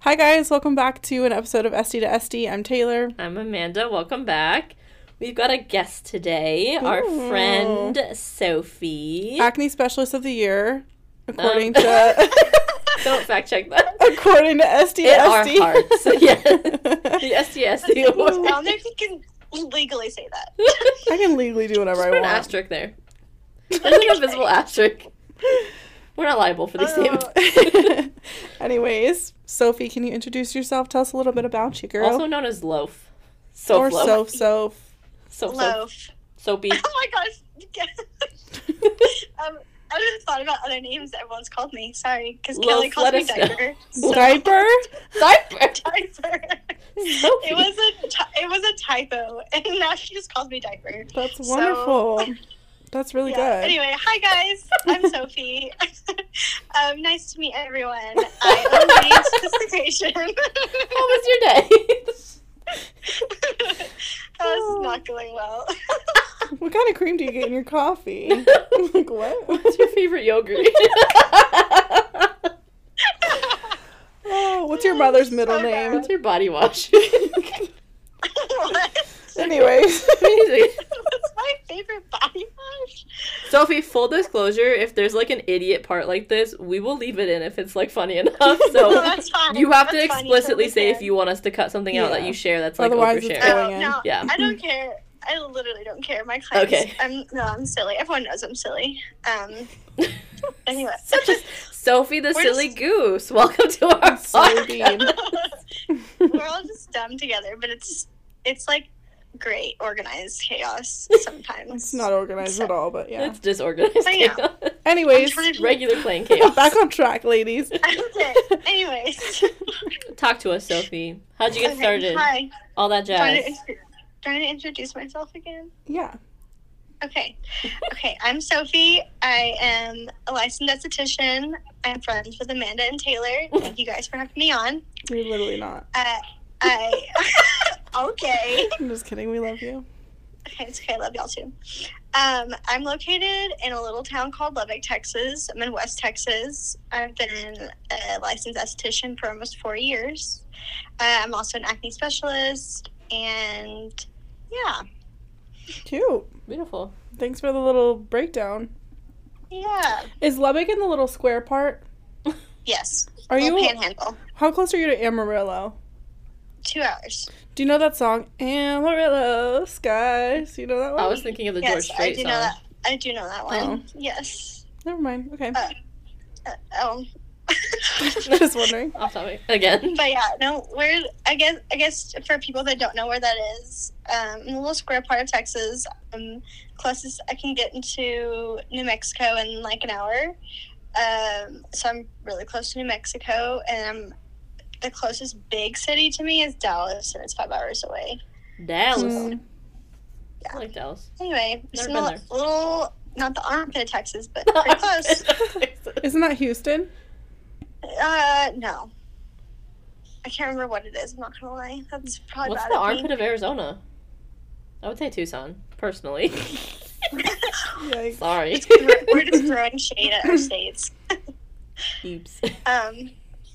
Hi guys, welcome back to an episode of SD to SD. I'm Taylor. I'm Amanda. Welcome back. We've got a guest today, our friend Sophie. Acne specialist of the year, according Um, to Don't fact check that. according to SD to In our SD. hearts. Yeah. The SDSD I award. don't know if you can legally say that. I can legally do whatever Just I want. an want. asterisk there. There's an invisible asterisk. We're not liable for these Oh. statements. Anyways, Sophie, can you introduce yourself? Tell us a little bit about you, girl. Also known as loaf. Soap or loaf. Soph Soph. Soap soap. Loaf. Soapy. Oh my gosh. um, I just thought about other names that everyone's called me. Sorry, because Kelly calls let me diaper. So- Diaper? Diaper. diaper. Sophie. It was a ty- it was a typo, and now she just calls me diaper. That's So- wonderful. That's really Yeah. good. Anyway, hi guys. I'm Sophie. um, nice to meet everyone. I own Radiant Sophistication. How was your day? that was not going well. What kind of cream do you get in your coffee? like what? What's your favorite yogurt? Oh, what's your mother's middle So name? What's your body wash? what? Anyways. Amazing. What's my favorite body wash? Sophie, full disclosure, if there's like an idiot part like this, we will leave it in if it's like funny enough. No, So that's fine. you have to That's fine. You explicitly say if you want us to cut something out that you share that's like Otherwise it's overshare. going Oh, in. no, Yeah. I don't care. I literally don't care. My clients. Okay. I'm no, I'm silly. Everyone knows I'm silly. Um. Anyway. Such a Sophie the We're silly just- goose. Welcome to our Silly podcast. We're all just dumb together, but it's it's like great organized chaos sometimes. It's not organized at all, but yeah. It's disorganized. I know. chaos. Anyways, to- Regular playing chaos. back on track, ladies. okay. Anyways. Talk to us, Sophie. How'd you get Okay, started? Hi. All that Trying jazz. to, trying to introduce myself again. Yeah. Okay. Okay, I'm Sophie. I am a licensed esthetician. I'm friends with Amanda and Taylor. Thank you guys for having me on. You're literally not. Uh, I. okay. I'm just kidding. We love you. Okay, it's okay. I love y'all too. Um, I'm located in a little town called Lubbock, Texas. I'm in West Texas. I've been a licensed esthetician for almost four years. Uh, I'm also an acne specialist, and yeah, Cute. Beautiful. Thanks for the little breakdown. yeah, Is Lubbock in the little square part? yes. Are Little you? panhandle? How close are you to Amarillo? Two hours. Do you know that song? Amarillo skies. You know that one? I was thinking of the yes, George I Strait do song. know that. I do know that one. Oh. Yes. Never mind. Okay. Uh, Uh, oh. just wondering. Off topic again. But yeah, no, we're I guess I guess for people that don't know where that is, um, in the little square part of Texas, um, closest I can get into New Mexico in like an hour. Um, so I'm really close to New Mexico, and I'm the closest big city to me is Dallas, and it's five hours away. Dallas. Mm. I like Dallas. Anyway, it's Never been a little not the armpit of Texas, but pretty close. Isn't that Houston? uh, no. I can't remember what it is. I'm not gonna lie. That's probably What's bad the of me. armpit of Arizona? I would say Tucson, personally. Sorry. we're, we're just throwing shade at our states. Oops. Um,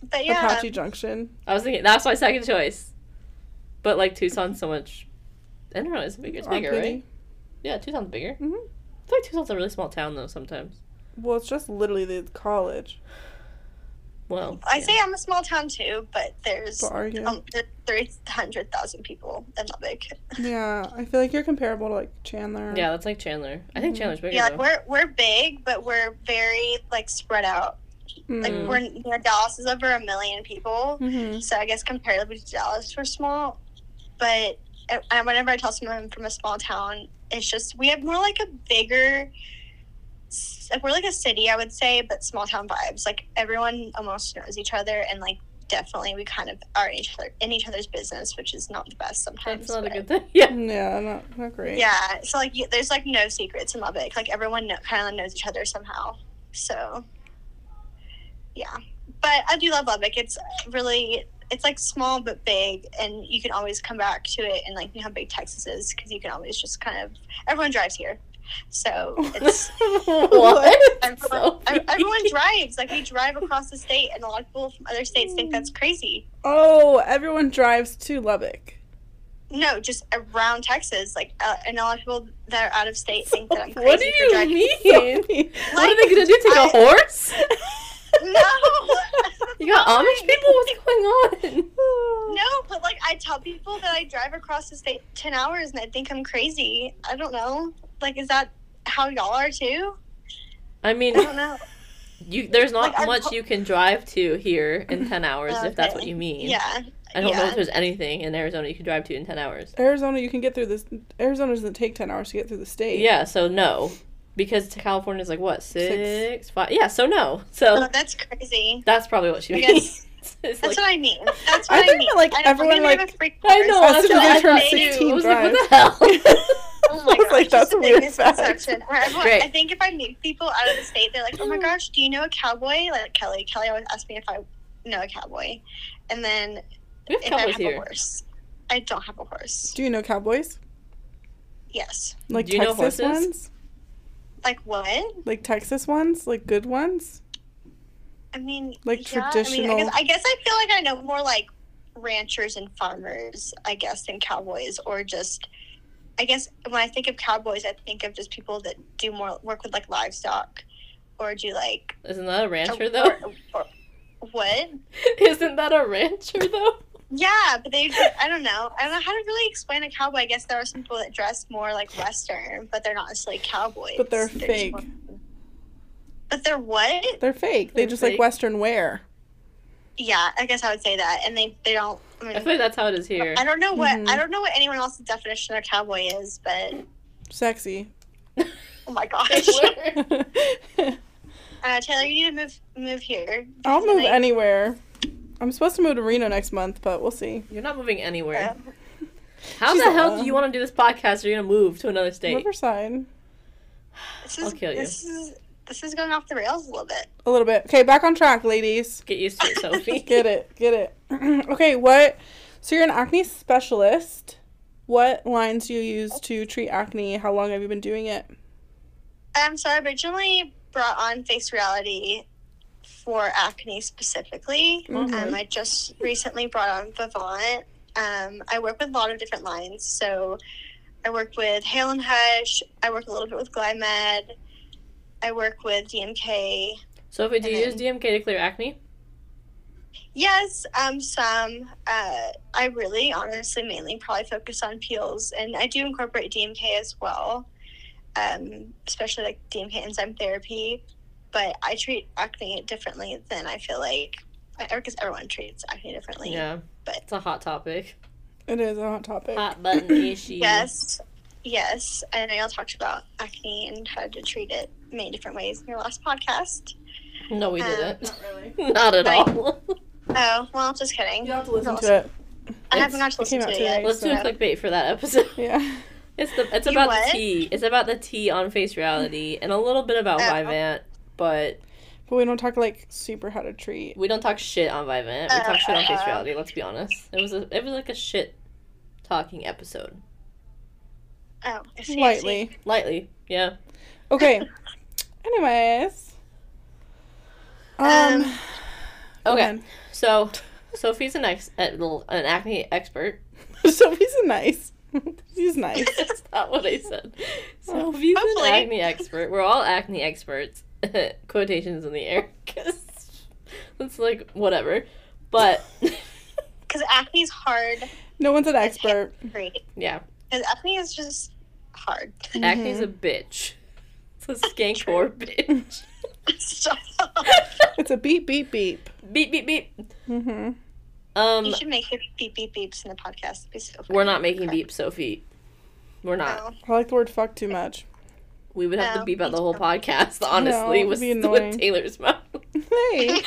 but yeah, Apache Junction. I was thinking that's my second choice. But like Tucson's so much I don't know, it's bigger it's bigger, Armpity. right? Yeah, Tucson's bigger. Mhm. I feel like Tucson's a really small town though sometimes. Well, it's just literally the college. Well, I yeah. say I'm a small town too, but there's But are you? um, there's three hundred thousand people in Lubbock. Yeah, I feel like you're comparable to like Chandler. Yeah, that's like Chandler. I think Mhm. Chandler's bigger Yeah, like we're we're big, but we're very like spread out. Like Mm. we're near Dallas is over a million people, hmm so I guess comparatively to Dallas, we're small. But I, whenever I tell someone I'm from a small town, it's just we have more like a bigger. Like we're like a city, I would say, but small town vibes. Like everyone almost knows each other, and like definitely we kind of are in each other in each other's business, which is not the best sometimes. That's not a good thing. Yeah. Yeah, not not great. Yeah, so like you, there's like no secrets in Lubbock. Like everyone know, kind of knows each other somehow. So, yeah, but I do love Lubbock. It's really it's like small but big, and you can always come back to it. And like you know how big Texas is because you can always just kind of everyone drives here. So it's what? everyone, Sophie. everyone drives. Like we drive across the state, and a lot of people from other states think that's crazy. Oh, everyone drives to Lubbock. No, just around Texas. Like, uh, and a lot of people that are out of state think that I'm crazy What do for you driving. mean? what are they gonna do? Take a I- horse? No. You got Amish people? What's going on? No, but like I tell people that I drive across the state ten hours and they think I'm crazy. I don't know. Like, is that how y'all are too? I mean, I don't know. you there's not Like, much ho- you can drive to here in ten hours if that's what you mean. Yeah. I don't know if there's anything in Arizona you can drive to in ten hours. Arizona, you can get through this. Arizona doesn't take 10 hours to get through the state. Yeah, so no. Because California is like what, six, Six. five yeah, so no. So Oh, that's crazy. that's probably what she I means. guess- That's like- what I mean. That's I what I, think mean. that, like, I don't- everyone, maybe a like- freak I know, As that's what I they turn thought too. 16 I was like, drive. what the hell? Oh my gosh, like, that's just a weird fact. misconception. Where everyone- Great. I think if I meet people out of the state, they're like, "Oh my gosh, do you know a cowboy?" Like Kelly. Kelly always asks me if I know a cowboy, and then we have if I have here. a horse. I don't have a horse. Do you know cowboys? Yes. Like Do you know Texas horses? ones? Like what? Like Texas ones? Like good ones? I mean, Like yeah, I, mean, traditional- I, guess, I guess I feel like I know more like ranchers and farmers, I guess, than cowboys, or just. I guess when I think of cowboys, I think of just people that do more work with like livestock, or do like. Isn't that a rancher or- though? or- or- what? Isn't that a rancher though? Yeah, but they. I don't know. I don't know how to really explain a cowboy. I guess there are some people that dress more like Western, but they're not necessarily cowboys. But they're just fake. more- But they're what? They're fake. They They're just fake. like Western wear. Yeah, I guess I would say that. And they they don't. I mean, I feel like that's how it is here. I don't know what Mhm. I don't know what anyone else's definition of cowboy is, but Sexy. oh my gosh, uh, Taylor, you need to move move here. I'll move then anywhere. I'm supposed to move to Reno next month, but we'll see. You're not moving anywhere. uh, How She's the a- hell do you want to do this podcast? Or you're gonna move to another state? Riverside. this is I'll kill you. this is this is going off the rails a little bit. A little bit. Okay, back on track, ladies. Get used to it, Sophie. Get it. Get it. okay, what? So you're an acne specialist. What lines do you use to treat acne? How long have you been doing it? Um, so I originally brought on Face Reality for acne specifically. Mhm. Um, I just recently brought on Vivant. Um, I work with a lot of different lines. So I work with Hale and Hush. I work a little bit with Glymed. I work with DMK. Sophie, do you use DMK to clear acne? Yes, um, some. Uh, I really, honestly, mainly probably focus on peels, and I do incorporate DMK as well, um, especially like DMK enzyme therapy. But I treat acne differently than I feel like, because everyone treats acne differently. Yeah, but- it's a hot topic. It is a hot topic. Hot button issue. Yes, yes. And I know y'all talked about acne and how to treat it many different ways in your last podcast. No, we Um, didn't. Not really. Not at Right. all. Oh, well, just kidding. You have to listen No, to it. I haven't got to it came listen out to it yet. Let's do a so- clickbait for that episode. Yeah. It's the it's You about what? the tea. It's about the tea on face reality and a little bit about Oh. Vivant, but But we don't talk like super how to treat. we don't talk shit on Vivant. We talk shit on face reality. Let's be honest. It was a, it was like a shit talking episode. Oh, I see, Lightly. Lightly, yeah. Okay. Anyways. Um. Um, Okay, ahead. so Sophie's an ex an acne expert. Sophie's a nice. She's nice. That's not what I said. Oh, Sophie's an acne expert. We're all acne experts. Quotations in the air, because it's like whatever. But Because acne's hard No one's an expert. to treat. yeah, Because acne is just hard. acne's Mm-hmm. a bitch. It's a skank whore bitch. Stop. It's a beep beep beep. beep beep beep. Mm-hmm. Um, you should make it beep beep beeps in the podcast. It'd be so we're not funny. making beep, Sophie. We're not. No. I like the word fuck too much. We would have to beep out the whole too. podcast, honestly, it'd with, with. Taylor's mouth. Hey,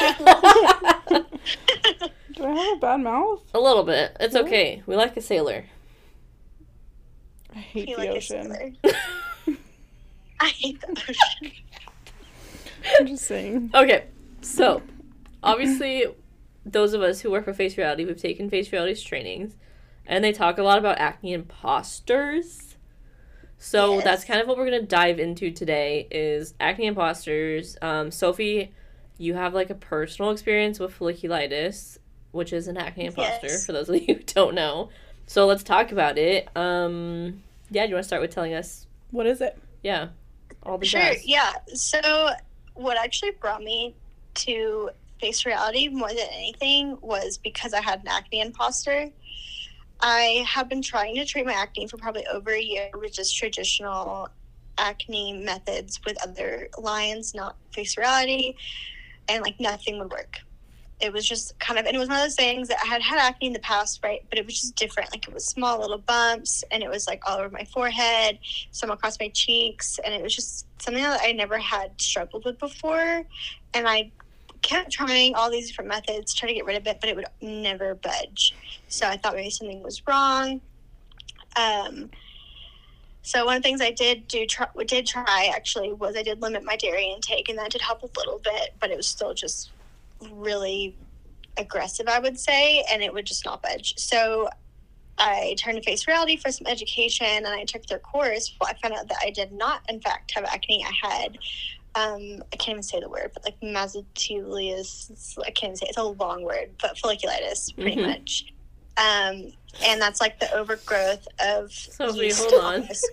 do I have a bad mouth? a little bit. It's Really? okay. We like a sailor. I hate Feel the like ocean. sailor. I hate the ocean. I'm just saying. Okay, so obviously, those of us who work for Face Reality, we've taken Face Reality's trainings, and they talk a lot about acne imposters. So Yes. that's kind of what we're gonna dive into today is acne imposters. Um, Sophie, you have like a personal experience with folliculitis, which is an acne imposter. Yes. For those of you who don't know, so let's talk about it. Um, yeah, do you want to start with telling us? What is it? Yeah, all the Sure, jazz. yeah. So, what actually brought me to face reality more than anything was because I had an acne imposter. I have been trying to treat my acne for probably over a year with just traditional acne methods with other lines, not face reality, and like nothing would work. It was just kind of, and it was one of those things that I had had acne in the past, right? But it was just different. Like it was small little bumps, and it was like all over my forehead, some across my cheeks, and it was just something that I never had struggled with before. And I kept trying all these different methods, trying to get rid of it, but it would never budge. So I thought maybe something was wrong. Um, so one of the things I did do try, did try actually was I did limit my dairy intake, and that did help a little bit, but it was still just really aggressive, I would say, and it would just not budge. So I turned to Face Reality for some education, and I took their course. Well, I found out that I did not, in fact, have acne. I had, um, I can't even say the word, but like mesothelius. I can't say it's a long word, but folliculitis, pretty Mhm. much. Um, and that's like the overgrowth of. Sophie, yeast hold on. fungus.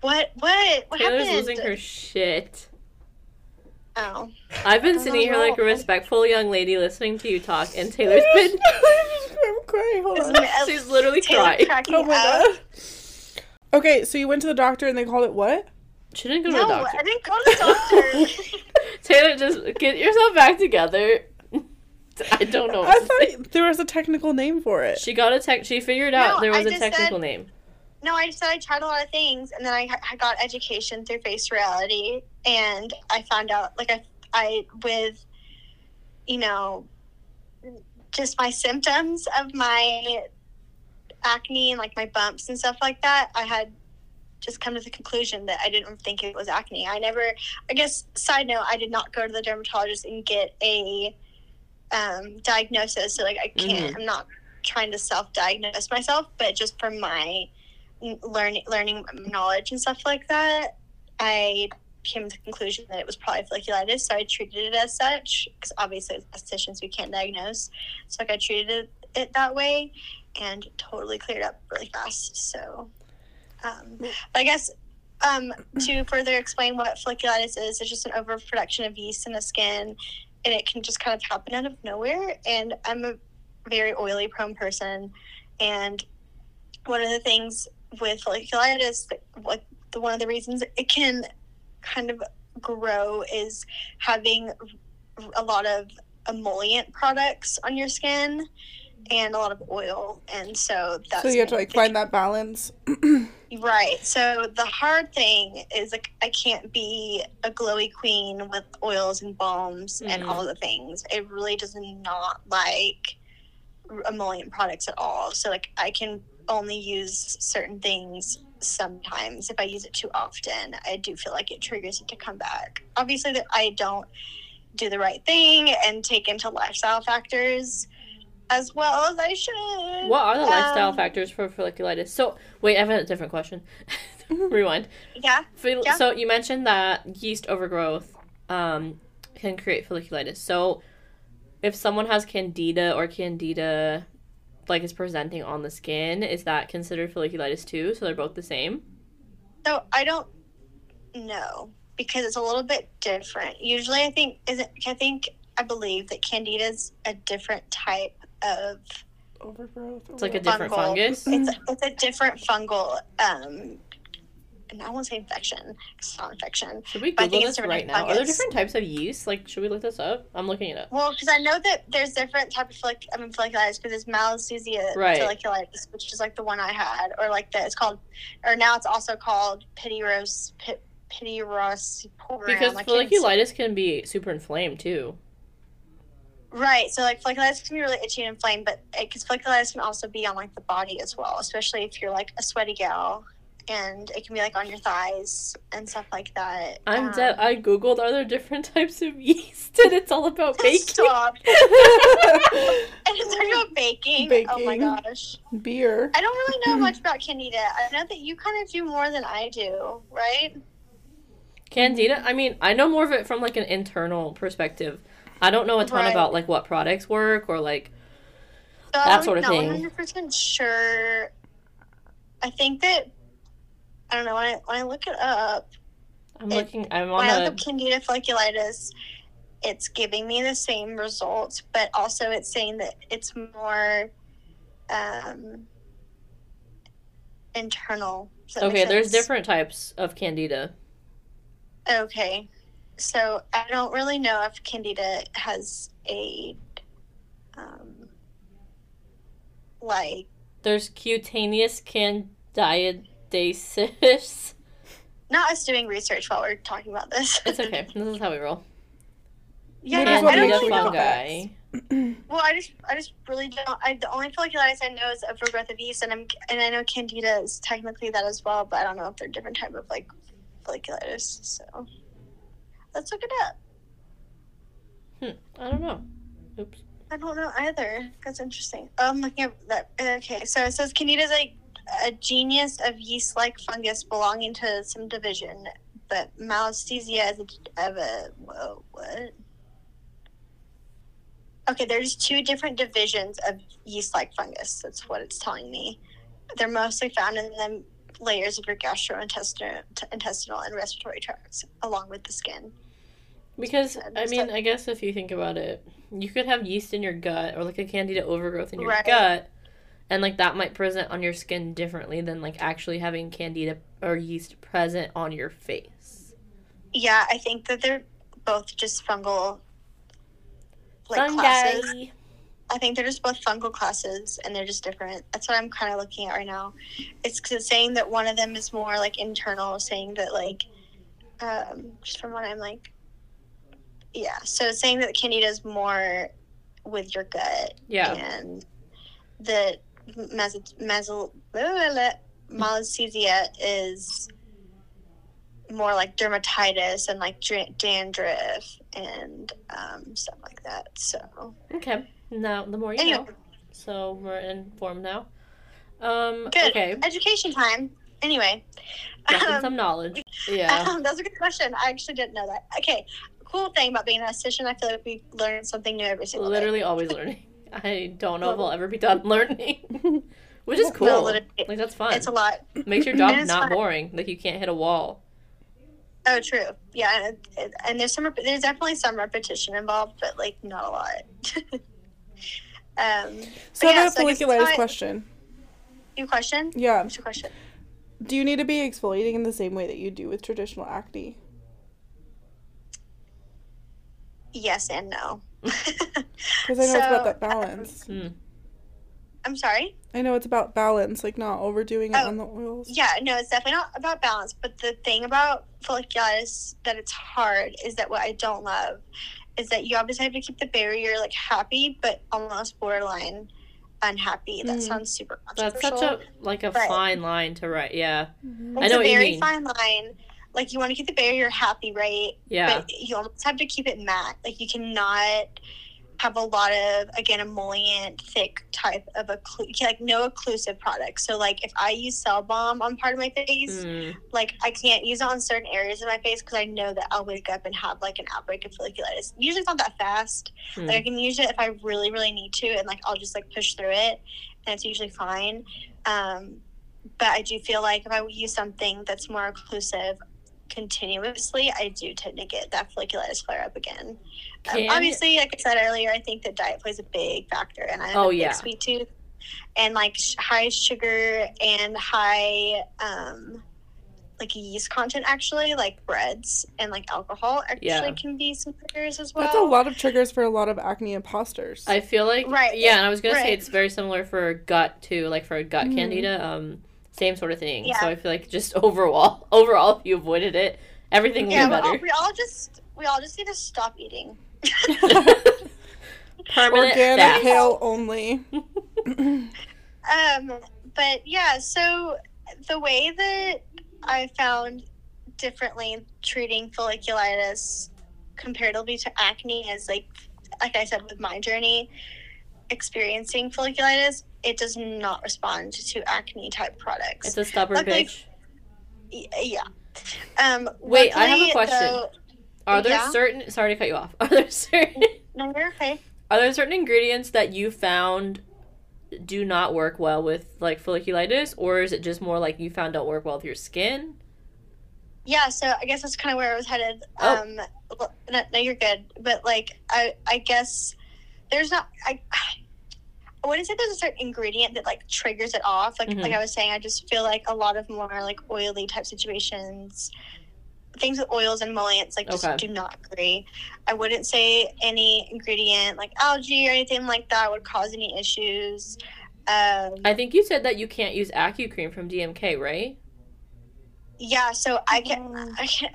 What? What? What Taylor's happened? losing her shit. Oh. I've been sitting here like a respectful young lady listening to you talk, and Taylor's been I'm crying. Hold on. she's literally Taylor crying. Oh my up. god. Okay, so you went to the doctor and they called it what? She didn't go to No, the doctor. I didn't go to the doctor. Taylor, just get yourself back together. I don't know. I what to say. thought there was a technical name for it. She got a tech. She figured out No, there was a technical said- name. No, I just said I tried a lot of things, and then I, I got education through Face Reality, and I found out like I I with, you know, just my symptoms of my acne and like my bumps and stuff like that. I had just come to the conclusion that I didn't think it was acne. I never, I guess, side note, I did not go to the dermatologist and get a um, diagnosis. So like I can't, I'm not trying to self-diagnose myself, but just from my learning learning knowledge and stuff like that, I came to the conclusion that it was probably folliculitis. So I treated it as such because obviously as estheticians we can't diagnose. So like I treated it, it that way and totally cleared up really fast. So, um, but I guess um, to further explain what folliculitis is, it's just an overproduction of yeast in the skin, and it can just kind of happen out of nowhere. And I'm a very oily prone person, and one of the things with folliculitis, like the one of the reasons it can kind of grow is having a lot of emollient products on your skin and a lot of oil and so that's so you have to like find that balance. right. So the hard thing is like i can't be a glowy queen with oils and balms and Mhm. all the things. It really does not like emollient products at all. So like i can only use certain things sometimes if i use it too often. I do feel like it triggers it to come back. Obviously that i don't do the right thing and take into lifestyle factors as well as i should What are the lifestyle Um, factors for folliculitis? So wait, I have a different question. Rewind. yeah Yeah. So you mentioned that yeast overgrowth um, can create folliculitis. So if someone has candida or candida like is presenting on the skin, is that considered folliculitis too? So they're both the same? So I don't know because it's a little bit different. Usually, I think is it. I think I believe that candida is a different type of. Overgrowth. It's like a different Fungal. fungus. It's a, it's a different fungal. Um, and I won't say infection. It's not infection. Should we But I Google think this it's right different now? Are there different types of yeast? Like, should we look this up? I'm looking it up. Well, because I know that there's different type of follic- I mean folliculitis because there's Malassezia Right. folliculitis, which is like the one I had, or like the it's called, or now it's also called pityros pit, pityrosporum. Because I can't folliculitis can be super inflamed too. Right. So like folliculitis can be really itchy and inflamed, but because folliculitis can also be on like the body as well, especially if you're like a sweaty gal, and it can be like on your thighs and stuff like that. I'm Um, dead. I googled are there different types of yeast, and it's all about baking. Stop. and it's talking about baking. baking. Oh my gosh. Beer. I don't really know much about candida. I know that you kind of do more than I do, right? Candida. I mean, I know more of it from like an internal perspective. I don't know a ton Right. about like what products work or like So That I'm sort of not thing. 100% sure. I think that I don't know when I when I look it up. I'm It- looking. I'm on When I look up candida folliculitis, it's giving me the same results, but also it's saying that it's more um, internal. Okay, there's different types of candida. Okay, so I don't really know if candida has a um, like There's cutaneous candidiasis. not us doing research while we're talking about this. It's okay. this is how we roll. yeah, Might as no, well I don't make really sure know. fungi. Well, I just, I just really don't. I the only folliculitis I know is overgrowth of yeast, and I'm, and I know candida is technically that as well, but I don't know if they're different type of like folliculitis. So let's look it up. Hmm, I don't know. Oops. I don't know either. That's interesting. Oh, I'm looking at that. Okay, so it says Candida is a, a genus of yeast-like fungus belonging to some division, but Malassezia is a, of a whoa what? Okay, there's two different divisions of yeast-like fungus. That's what it's telling me. They're mostly found in the layers of your gastrointestinal intestinal and respiratory tracts, along with the skin. Because I mean. I guess if you think about it, you could have yeast in your gut or like a candida overgrowth in your Right. gut, and like that might present on your skin differently than like actually having candida or yeast present on your face. Yeah, I think that they're both just fungal like classes. Fungi. I think they're just both fungal classes and they're just different. That's what I'm kind of looking at right now. It's it's saying that one of them is more like internal, saying that like, um, just from what I'm like, yeah. So it's saying that candida is more with your gut Yeah. and the meso meso blah, blah, blah, malassezia is more like dermatitis and like dandruff and um, stuff like that. So Okay. Now the more you anyway. know. So we're informed now. Um. Good. Okay. education time. Anyway, um, some knowledge. Yeah. um, that was a good question. I actually didn't know that. Okay, cool thing about being an esthetician, I feel like we learn something new every single day. Literally always learning. I don't know if I'll ever be done learning. Which is cool. No, Like that's fun. it's a lot. Makes your job not fun. boring. Like you can't hit a wall. Oh, true. Yeah, and, and there's some. There's definitely some repetition involved, but like not a lot. um, So But I yeah, have a so I folliculitis question. your question? Yeah. What's your question? Do you need to be exfoliating in the same way that you do with traditional acne? Yes and no. Because I know it's about that balance. Hmm. I'm sorry. I know it's about balance, like not overdoing it Oh, on the oils. Yeah, no, it's definitely not about balance. But the thing about folliculitis that it's hard is that what I don't love is that you obviously have to keep the barrier like happy, but almost borderline unhappy. That Mm. sounds super That's controversial. such a like a But- fine line to write. Yeah. Mhm. I It's know a what you very mean. fine line. Like you want to keep the barrier happy, right? Yeah. But you almost have to keep it matte. Like you cannot have a lot of again emollient, thick type of occlu- like no occlusive product. So like if I use Cell Balm on part of my face, Mm. like I can't use it on certain areas of my face because I know that I'll wake up and have like an outbreak of folliculitis. Usually it's not that fast. Mm. Like I can use it if I really, really need to, and like I'll just like push through it, and it's usually fine. Um, but I do feel like if I use something that's more occlusive continuously, I do tend to get that folliculitis flare up again. Um, obviously, like I said earlier, I think that diet plays a big factor, and I have Oh, a big yeah. sweet tooth, and like sh- high sugar and high um, like yeast content actually, like breads and like alcohol actually Yeah. can be some triggers as well. That's a lot of triggers for a lot of acne imposters. I feel like Right. Yeah, and I was gonna say it's very similar for gut too, like for gut Mhm. candida. Um, same sort of thing. Yeah. So I feel like just overall, overall, if you avoided it, everything yeah, would we be all, better. we all just we all just need to stop eating. Permanent Organic kale only. Um, but yeah, so the way that I found differently treating folliculitis comparatively to acne is like, like I said with my journey, experiencing folliculitis, it does not respond to acne type products. It's a stubborn Luckily- bitch. Yeah. Um, Wait, I have a question. though- Are there Yeah? certain sorry to cut you off. Are there certain no, you're okay. are there certain ingredients that you found do not work well with like folliculitis or is it just more like you found don't work well with your skin? Yeah, so I guess that's kind of where I was headed. Oh. Um, no, no, you're good. But like, I, I guess there's not. I, I wouldn't say there's a certain ingredient that like triggers it off. Like, Mhm. like I was saying, I just feel like a lot of more like oily type situations, things with oils and emollients, like just Okay. do not agree. I wouldn't say any ingredient like algae or anything like that would cause any issues. Um, I think you said that you can't use AccuCream from DMK, right? Yeah, so I can Oh. I can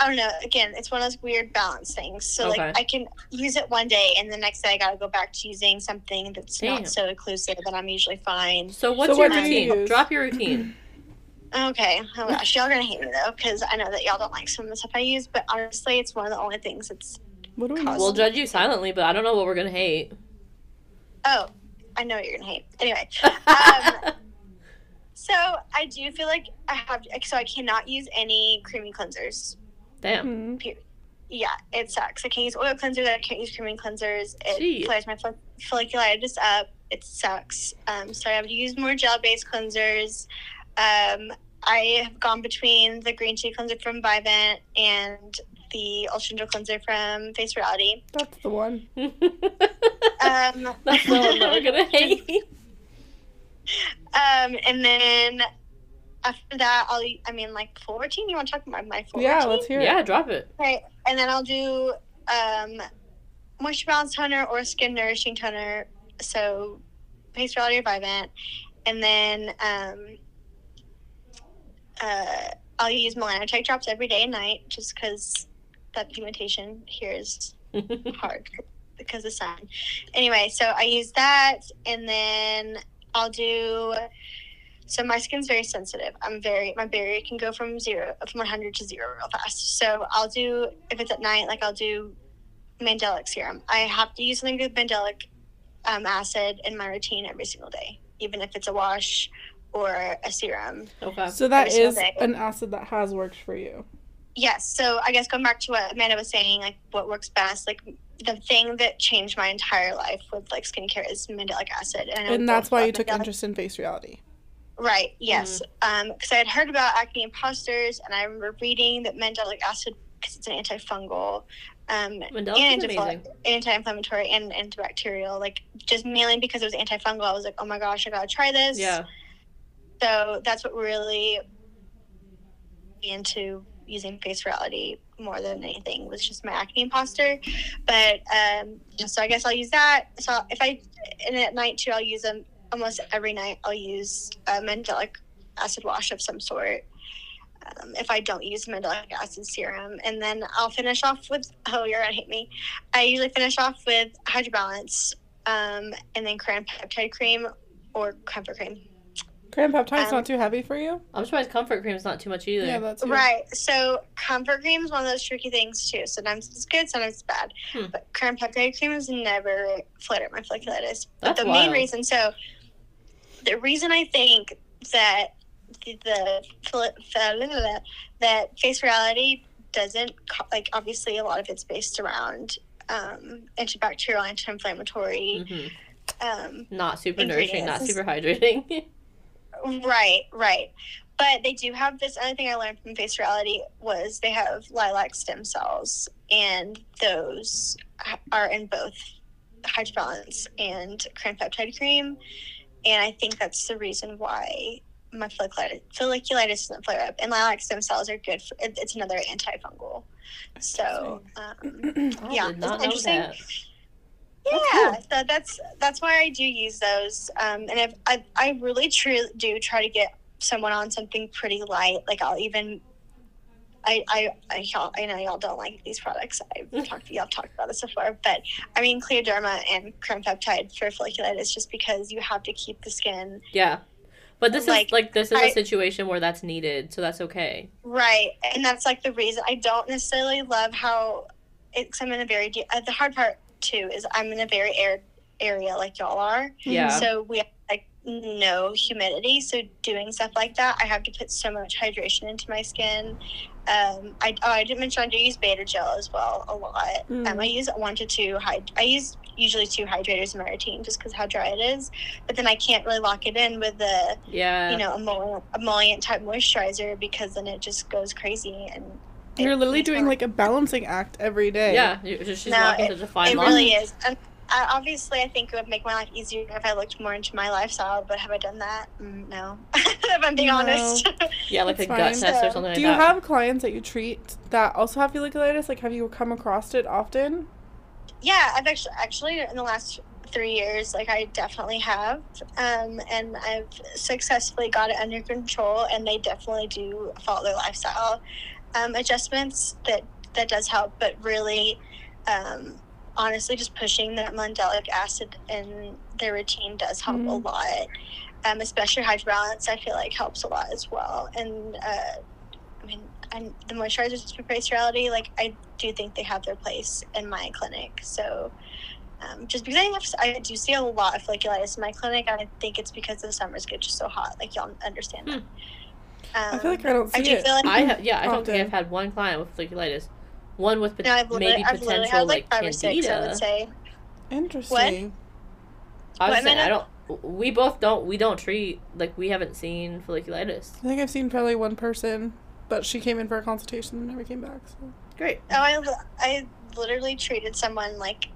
I don't know. Again, it's one of those weird balance things. So Okay. like I can use it one day and the next day I gotta go back to using something that's Damn. not so occlusive and I'm usually fine. So what's So your what do you routine? Drop your routine. Okay. Oh gosh, y'all gonna hate me though, because I know that y'all don't like some of the stuff I use, but honestly it's one of the only things that's What do we? We'll judge you silently, but I don't know what we're gonna hate. oh, I know what you're gonna hate. Anyway. Um, So I do feel like I have so I cannot use any creamy cleansers. Damn. Hmm. yeah, it sucks. I can't use oil cleansers. I can't use creaming cleansers. It Jeez. flares my follic- folliculitis up. It sucks. Um, so I have to use more gel-based cleansers. Um, I have gone between the green tea cleanser from Vivant and the Ultra Gel cleanser from Face Reality. That's the one. Um, That's the one that we're gonna hate. um, and then after that, I'll. I mean, like full routine. You want to talk about my full Yeah, routine? let's hear it. yeah, it. drop it. Right, and then I'll do um, moisture balance toner or skin nourishing toner. So, Face Reality or Vivant, and then um, uh, I'll use melanocyte drops every day and night, just because that pigmentation here is hard because of sun. Anyway, so I use that, and then I'll do. So my skin's very sensitive. I'm very my barrier can go from zero from 100 to zero real fast. So I'll do if it's at night, like I'll do Mandelic serum. I have to use something with Mandelic um, acid in my routine every single day, even if it's a wash or a serum. okay. So that Every single is day. an acid that has worked for you. Yes. So I guess going back to what Amanda was saying, like what works best, like the thing that changed my entire life with like skincare is mandelic acid, and, And that's why you took mandelic- interest in face reality. Right. Yes. Um, because I had heard about acne imposters, and I remember reading that mandelic acid, because it's an antifungal, um, and is anti- amazing. anti-inflammatory and antibacterial. Like just mainly because it was antifungal, I was like, oh my gosh, I gotta try this. Yeah. So that's what really into using face reality more than anything was just my acne imposter. But um, so I guess I'll use that. So if I and at night too, I'll use them almost every night. I'll use a mandelic acid wash of some sort. Um, if I don't use mandelic acid serum, and then I'll finish off with oh you're gonna hate me. I usually finish off with Hydro Balance, um, and then Cran Peptide Cream or Comfort Cream. Cran peptide's Um, not too heavy for you? I'm surprised comfort cream's not too much either. Yeah, that's good. Right. So comfort cream is one of those tricky things too. Sometimes it's good, sometimes it's bad. Hmm. But Cran peptide cream has never flared up my folliculitis. But That's the wild. main reason, so the reason I think that the, the that face reality doesn't like obviously a lot of it's based around um, antibacterial, anti-inflammatory. hmm Um, Not super nourishing, not super hydrating. Right, right. But they do have this other thing I learned from Face Reality was they have lilac stem cells, and those are in both hydrobalance and cran peptide cream. And I think that's the reason why my folliculitis, folliculitis doesn't flare up. And lilac stem cells are good for it, it's another antifungal. So, um, Yeah, did not isn't know interesting? that. yeah, so that's that's why I do use those. Um, and if I I really truly do try to get someone on something pretty light. Like I'll even. I, I, I, y'all, I know y'all don't like these products. I've talked, y'all talked about this before, but I mean, Clearderma and Cran Peptide for folliculitis just because you have to keep the skin Yeah. But this Like, is like this is a I- situation where that's needed, so that's okay. Right, and that's like the reason I don't necessarily love how it's. I'm in a very de- uh, the hard part too is I'm in a very arid area like y'all are. Yeah. So we have like no humidity. So doing stuff like that, I have to put so much hydration into my skin. Um, I oh, I didn't mention I do use beta gel as well a lot. Mm. Um, I use one to two hyd- I use usually two hydrators in my routine just because how dry it is. But then I can't really lock it in with the yeah. you know emollient, emollient type moisturizer because then it just goes crazy and. You're literally doing like a balancing act every day. yeah. She's No, walking such a fine It line. really is. And I, obviously, I think it would make my life easier if I looked more into my lifestyle. But have I done that? Mm, no. if I'm being No. honest. Yeah, like That's a gut fine. test or So, something like Do you that. have clients that you treat that also have folliculitis? Like, have you come across it often? yeah, I've actually actually in the last three years, like I definitely have, um, and I've successfully got it under control. And they definitely do follow their lifestyle um, adjustments. That that does help, but really. Um, honestly, just pushing that mandelic acid in their routine does help a Mhm. lot. Um, especially hydro balance, I feel like helps a lot as well. And uh, I mean, and the moisturizers for face reality, like I do think they have their place in my clinic. So. Um, just because I, have, I do see a lot of folliculitis in my clinic, and I think it's because the summers get just so hot. Like y'all understand that. Um, I feel like I don't see I do it. feel like I have, yeah, I don't think I've had one client with folliculitis. One with pot- no, I've maybe I've potential had like like, five or six. I candida. would say. Interesting. I was What, saying, I Amanda? don't. We both don't. We don't treat like we haven't seen folliculitis. I think I've seen probably one person, but she came in for a consultation and never came back. So Great. Oh, I, I literally treated someone like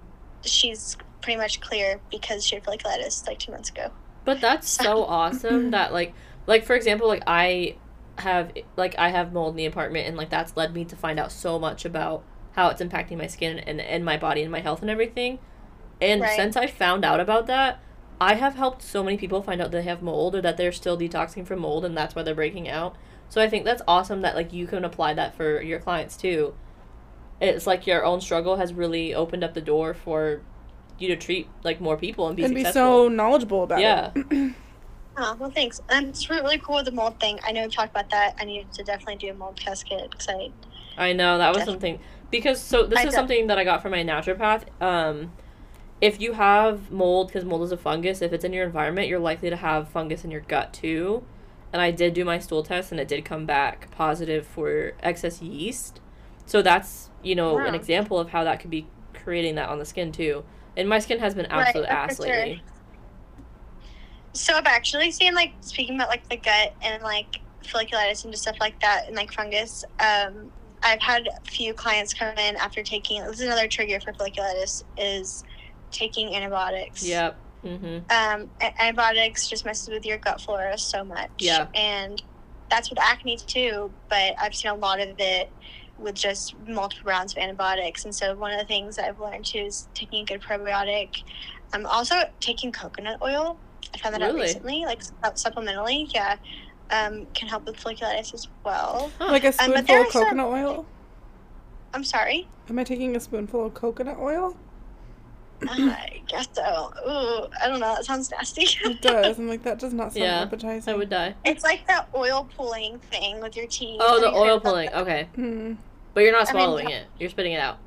she's pretty much clear because she had folliculitis like two months ago. But that's so awesome that like like for example like I have like I have mold in the apartment and like that's led me to find out so much about how it's impacting my skin and, and my body and my health and everything. And Right. since I found out about that, I have helped so many people find out they have mold or that they're still detoxing from mold and that's why they're breaking out. So I think that's awesome that like you can apply that for your clients too. It's like your own struggle has really opened up the door for you to treat like more people and be and be so knowledgeable about Yeah. it. Oh, well, thanks. And it's really cool with the mold thing. I know we've talked about that. I need to definitely do a mold test kit because I. I know that was Def- something because so this I is def- something that I got from my naturopath. Um, if you have mold, because mold is a fungus, if it's in your environment, you're likely to have fungus in your gut too. And I did do my stool test, and it did come back positive for excess yeast. So that's you know an example of how that could be creating that on the skin too. And my skin has been Right, absolute for ass sure. So I've actually seen like speaking about like the gut and like folliculitis and just stuff like that and like fungus. Um, I've had a few clients come in after taking. This is another trigger for folliculitis is taking antibiotics. Yep. Mm-hmm. um, antibiotics just messes with your gut flora so much. Yeah. And that's with acne too, but I've seen a lot of it with just multiple rounds of antibiotics. And so one of the things I've learned too is taking a good probiotic. I'm also taking coconut oil. I found that out recently, like supplementally. Yeah. Um, can help with folliculitis as well. Like a spoonful there of are some- coconut oil. I'm sorry. Am I taking a spoonful of coconut oil? I guess so. Ooh, I don't know. That sounds nasty. It does. I'm like, that does not sound Yeah, appetizing. I would die. it's like that oil pulling thing with your teeth. Oh, the Have you heard oil pulling. that? Okay, Hmm. but you're not I mean, swallowing it. You're spitting it out.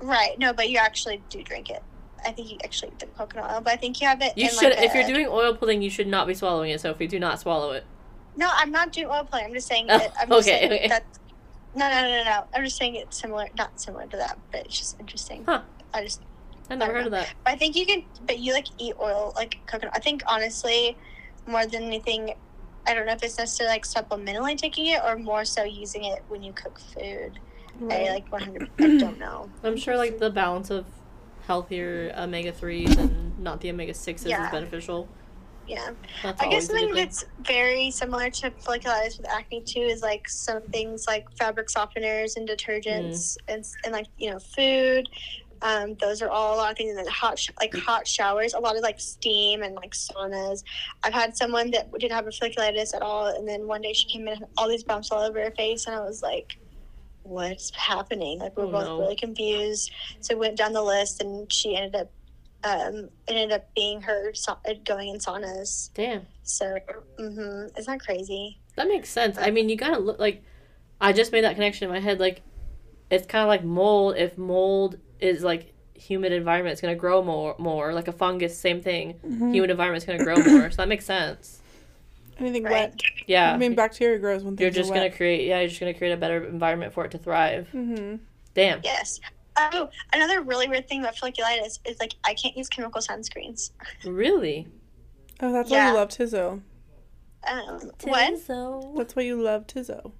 Right. No, but you actually do drink it. I think you actually eat the coconut oil, but I think you have it. You should, like if you're doing oil pulling, you should not be swallowing it. Sophie, do not swallow it. No, I'm not doing oil pulling. I'm just saying. Oh, that, I'm just okay, saying okay. That, no, no, no, no, no. I'm just saying it's similar, not similar to that, but it's just interesting. Huh. I just, I never I heard of that. I think you can, but you like eat oil like coconut. I think honestly, more than anything, I don't know if it's necessarily like supplementally taking it or more so using it when you cook food. I like 100. I don't know. I'm sure like the balance of healthier omega threes and not the omega sixes is beneficial. Yeah. That's I guess something that's very similar to folliculitis with acne too is like some things like fabric softeners and detergents Mm. and, and like you know food. Um, those are all a lot of things. And then hot sh- like hot showers, a lot of like steam and like saunas. I've had someone that didn't have a folliculitis at all, and then one day she came in and all these bumps all over her face, and I was like. What's happening? Like we're Oh, both no. really confused. So we went down the list, and she ended up um, ended up being her sa- going in saunas. Damn, So, hmm isn't that crazy? that makes sense. I mean, you gotta look like. I just made that connection in my head. Like, it's kind of like mold. If mold is like humid environment it's going to grow more more like a fungus same thing Mhm. humid environment is going to grow more so that makes sense Anything Right. wet. yeah I mean, bacteria grows when you're just are going to create yeah you're just going to create a better environment for it to thrive Mm-hmm. damn Yes. Oh, another really weird thing about folliculitis is like I can't use chemical sunscreens. really Oh, that's why you love Tizzo. Um, what? That's why you love Tizzo.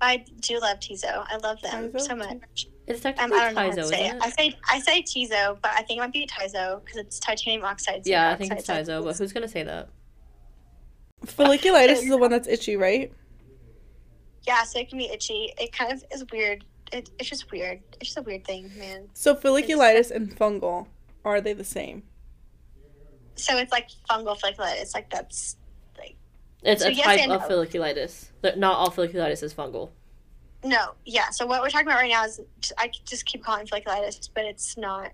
I do love Tizo. I love them Tizo? so much. it's Um, technically I don't know how Tizo, say isn't it. I say I say Tizo, but I think it might be Tizo because it's titanium oxide. zinc yeah i think it's oxide, so Tizo but who's going to say that Folliculitis is the one that's itchy, right? Yeah, so it can be itchy. It kind of is weird. It, it's just weird. It's just a weird thing, man. So folliculitis and fungal are they the same? So it's like fungal folliculitis. Like that's like. it's So a yes type of no. folliculitis not all folliculitis is fungal no, yeah. So what we're talking about right now is I just keep calling it folliculitis, but it's not.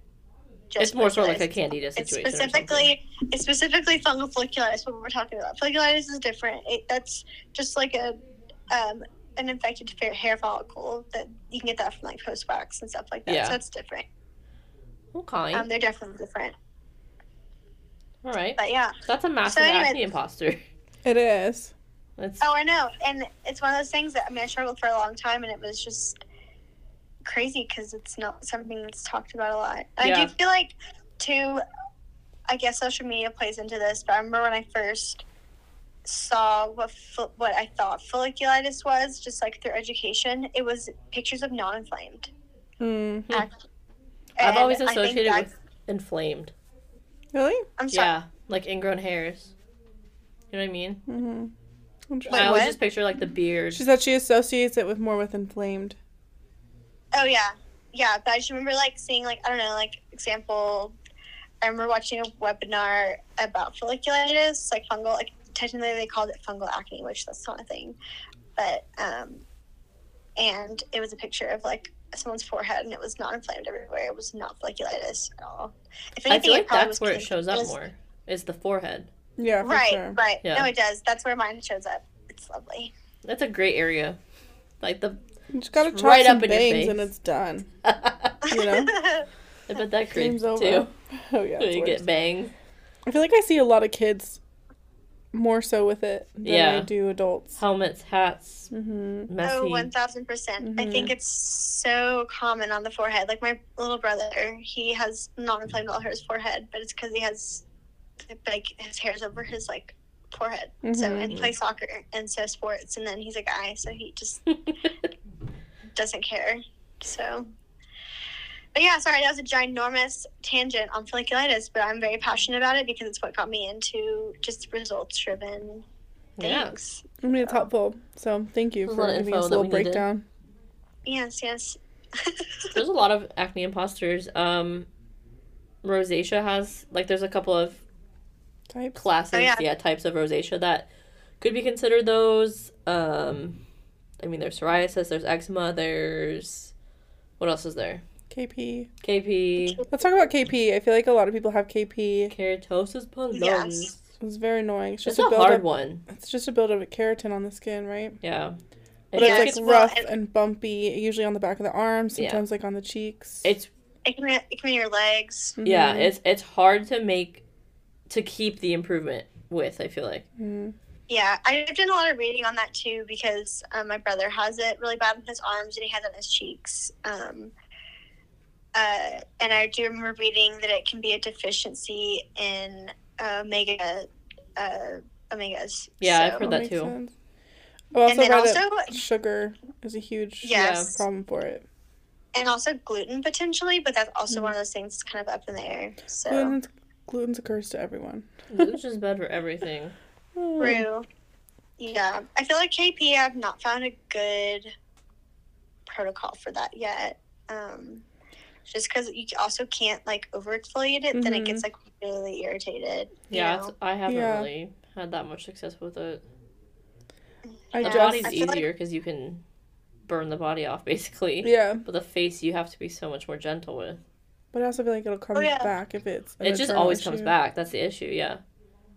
Just it's more sort of like a folliculitis. candida It's situation or something. specifically it's specifically fungal folliculitis. What we're talking about. Folliculitis is different. It, that's just like a um, an infected hair, hair follicle that you can get that from like post wax and stuff like that. Yeah. So that's different. okay Um, they're definitely different. all right But yeah. that's a massive anyway- acne imposter It is. It's Oh, I know, and it's one of those things that I mean I struggled for a long time, and it was just crazy because it's not something that's talked about a lot. And I do feel like too. I guess social media plays into this, but I remember when I first saw what fo- what I thought folliculitis was, just like through education, it was pictures of non-inflamed. Mm. Hmm. acne. I've always associated with inflamed. Really? I'm sorry. Yeah, like ingrown hairs. You know what I mean? Mm-hmm. Wait, I always what? just picture like the beard. She said she associates it with more with inflamed. Oh yeah, yeah. But I just remember like seeing like I don't know like example. I remember watching a webinar about folliculitis, like fungal. Like technically they called it fungal acne, which that's not a thing. But um, and it was a picture of like someone's forehead, and it was not inflamed everywhere. It was not folliculitis at all. If I anything, feel like probably that's where it shows up was- more. Is the forehead. Yeah, for Right, sure. right. Yeah. No, it does. That's where mine shows up. It's lovely. That's a great area. Like the. You just gotta It's chop right some up in bangs and it's done. You know? I bet that creeps Game's over. too. Oh yeah. it's you worse. get bangs. I feel like I see a lot of kids more so with it than I do adults. Helmets, hats, Mm-hmm. messy. Oh, 1000%. I Mhm. think it's so common on the forehead. Like my little brother, he has non inflamed all over his forehead, but it's because he has like his hair's over his like forehead. So, Mhm. and he plays soccer and so sports, and then he's a guy, so he just doesn't care. So, but yeah, sorry, that was a ginormous tangent on folliculitis, but I'm very passionate about it because it's what got me into just results driven yeah. things. I mean, it's helpful. So thank you for giving us a little we needed. breakdown. Yes, yes. There's a lot of acne imposters. Um, rosacea has like there's a couple of Types. classes, Oh, yeah. yeah. types of rosacea that could be considered those. Um, I mean, there's psoriasis, there's eczema, there's what else is there? KP. KP, Let's talk about KP. I feel like a lot of people have KP. keratosis pilaris. Yes. It's very annoying. It's It's just a a build hard up. one. It's just a build up of keratin on the skin, right? Yeah. But Yeah, it's like well, rough and- and bumpy, usually on the back of the arms, Yeah. sometimes like on the cheeks. it's It can, it can be your legs. yeah, Mhm. it's it's hard to make to keep the improvement with, I feel like. Mhm. Yeah, I've done a lot of reading on that too because um, my brother has it really bad in his arms and he has it in his cheeks. Um, uh, and I do remember reading that it can be a deficiency in omega uh, omegas. Yeah, I've heard that makes too. sense. I also And then also, sugar is a huge yes, problem for it. and also gluten potentially, but that's also Mhm. one of those things that's kind of up in the air. So Gluten's, gluten's a curse to everyone. It's just bad for everything. True. Yeah, I feel like KP. I've not found a good protocol for that yet. Um, just because you also can't like over exfoliate it, then it gets like really irritated. Yeah, I haven't Yeah. really had that much success with it. I The Yeah, just body's I easier because you can burn the body off basically. yeah, But the face you have to be so much more gentle with. but I also feel like it'll come Oh, yeah. back if it's. it just eternal always comes back. That's the issue. Yeah.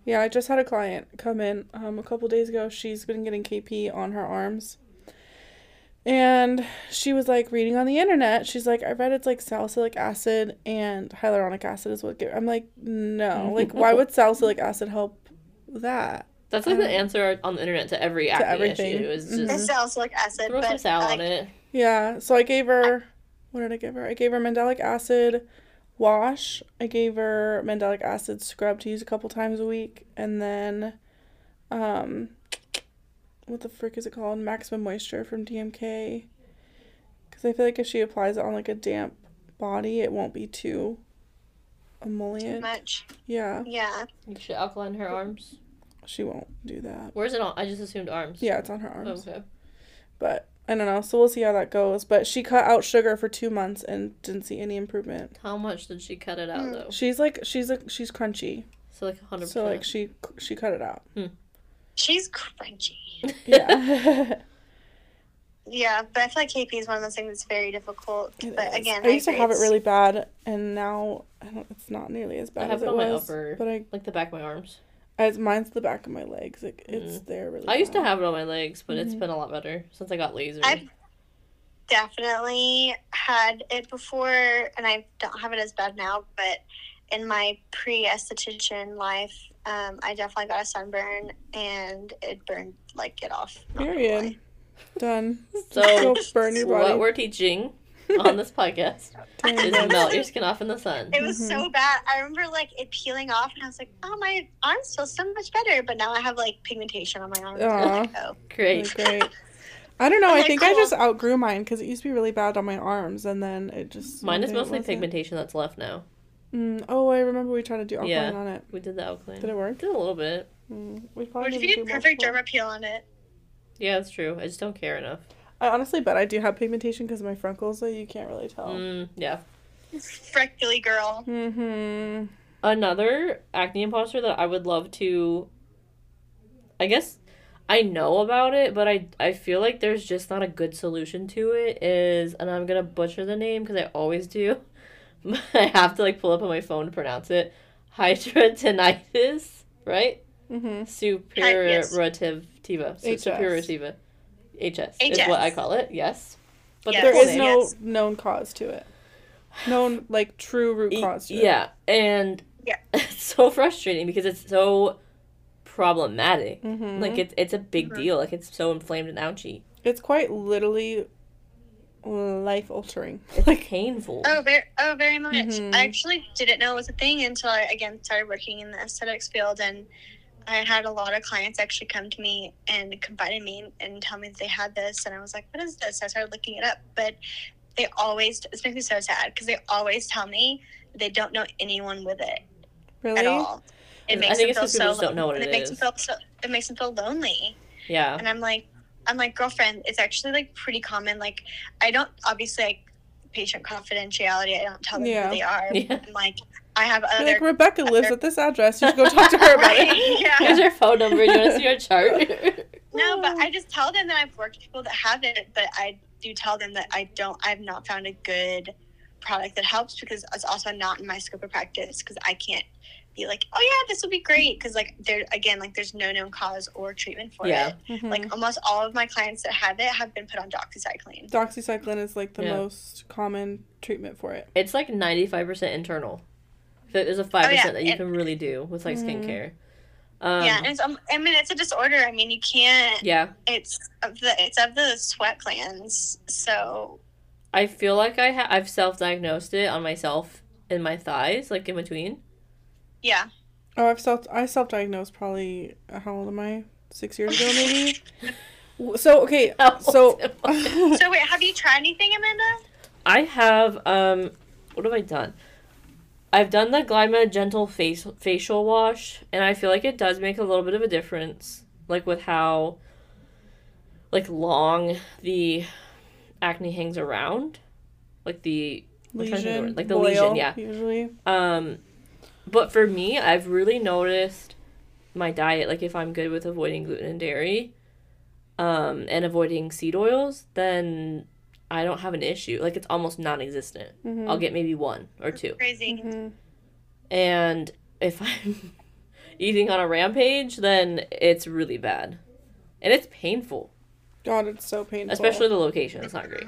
Yeah, I just had a client come in um, a couple days ago. She's been getting KP on her arms. And she was like reading on the internet. She's like, I read it's like salicylic acid and hyaluronic acid is what. Give. I'm like, no. Like, why would salicylic acid help that? That's like the Um, answer on the internet to every acne everything. issue. Is Mhm. It just salicylic acid, throw some sal like, on it. Yeah. So I gave her. What did I give her? I gave her mandelic acid wash. I gave her mandelic acid scrub to use a couple times a week, and then, um, what the frick is it called? Maximum moisture from DMK. Because I feel like if she applies it on like a damp body, it won't be too too emollient. much. Yeah, Yeah. You should alkaline her arms. she won't do that. Where's it on? I just assumed arms. Yeah, it's on her arms. Okay. But I don't know. So we'll see how that goes. But she cut out sugar for two months and didn't see any improvement. How much did she cut it out Mm. though? She's like she's like she's crunchy. So like hundred So like she she cut it out. She's crunchy. Yeah. Yeah, but I feel like KP is one of those things that's very difficult. It but is. again, I used to have it really bad, and now I don't. It's not nearly as bad I bad have as it it on my was. upper- But I, Like the back of my arms. As mine's the back of my legs. Like it's there really. I used to have it on my legs, but it's Mhm. been a lot better since I got laser. I've definitely had it before, and I don't have it as bad now. But in my pre-esthetician life, um, I definitely got a sunburn, and it burned like it off. not Period. Done. So Go burn your body. what we're teaching on this podcast Damn is it. melt your skin off in the sun. It was Mhm. so bad. I remember like it peeling off, and I was like, "Oh, my arms feel so much better." But now I have like pigmentation on my arms. Like, oh, Great. Great. I don't know. I'm I like, think I just outgrew mine because it used to be really bad on my arms, and then it just. Mine is mostly pigmentation that's left now. Mm, oh, I remember we tried to do alkaline Yeah. on it. We did the alkaline. Did it work? Did a little bit. Mm, we what probably if need you did do perfect multiple. derma peel on it? Yeah, that's true. I just don't care enough. I honestly bet I do have pigmentation because of my freckles, so you can't really tell. Mm, yeah. Freckly girl. Mm-hmm. Another acne imposter that I would love to. I guess I know about it, but I I feel like there's just not a good solution to it. Is and I'm gonna butcher the name because I always do. I have to like pull up on my phone to pronounce it. Hydratinitis, right? Mm-hmm. Suppurativa. So HS. HS, is what I call it. Yes. But Yes. the There full is name- no Yes. known cause to it. Known like true root cause to it. Yeah, and Yeah. it's so frustrating because it's so problematic. Mm-hmm. Like it's it's a big Mhm. deal. Like it's so inflamed and ouchy. it's quite literally life altering. It's Like painful. Oh, very, oh, very much. Mhm. I actually didn't know it was a thing until I again started working in the aesthetics field, and I had a lot of clients actually come to me and confide in me and tell me that they had this, and I was like, "What is this?" I started looking it up, but they always this makes me so sad because they always tell me they don't know anyone with it really? at all. It I makes think them it's feel 'cause people so. just don't know what and it it makes is. them feel so. It makes them feel lonely. Yeah. And I'm like, I'm like, girlfriend, it's actually like pretty common. Like, I don't obviously like patient confidentiality. I don't tell them Yeah. who they are. Yeah. I'm like, I have You're other. like Rebecca lives at this address. You should go talk to her about it. Right, Here's yeah. your phone number. You want to see your chart? No, but I just tell them that I've worked with people that have it, but I do tell them that I don't. I've not found a good product that helps because it's also not in my scope of practice because I can't be like, oh yeah, this will be great because like there again like there's no known cause or treatment for Yeah. it. Mhm. Like almost all of my clients that have it have been put on doxycycline. Doxycycline is like the Yeah. most common treatment for it. it's like ninety five percent internal. So There's a five Oh, yeah, percent that you and- can really do with like Mhm. skincare. Um, yeah, and it's um, I mean it's a disorder. I mean you can't. yeah. It's of the it's of the sweat glands. So I feel like I ha- I've self diagnosed it on myself in my thighs, like in between. yeah, Oh, I've self I self diagnosed probably uh, how old am I? Six years ago maybe. So okay, so? So wait, have you tried anything, Amanda? I have um what have I done? I've done the GlyMed Gentle face facial wash and I feel like it does make a little bit of a difference like with how like long the acne hangs around. Like the I'm trying to think of the lesion, like the boil, lesion, yeah. Usually, um but for me, I've really noticed my diet like if I'm good with avoiding gluten and dairy um and avoiding seed oils, then I don't have an issue. Like it's almost non-existent. Mhm. I'll get maybe one or two. Crazy. Mhm. And if I'm eating on a rampage, then it's really bad. And it's painful. God, it's so painful. especially the location. It's not great.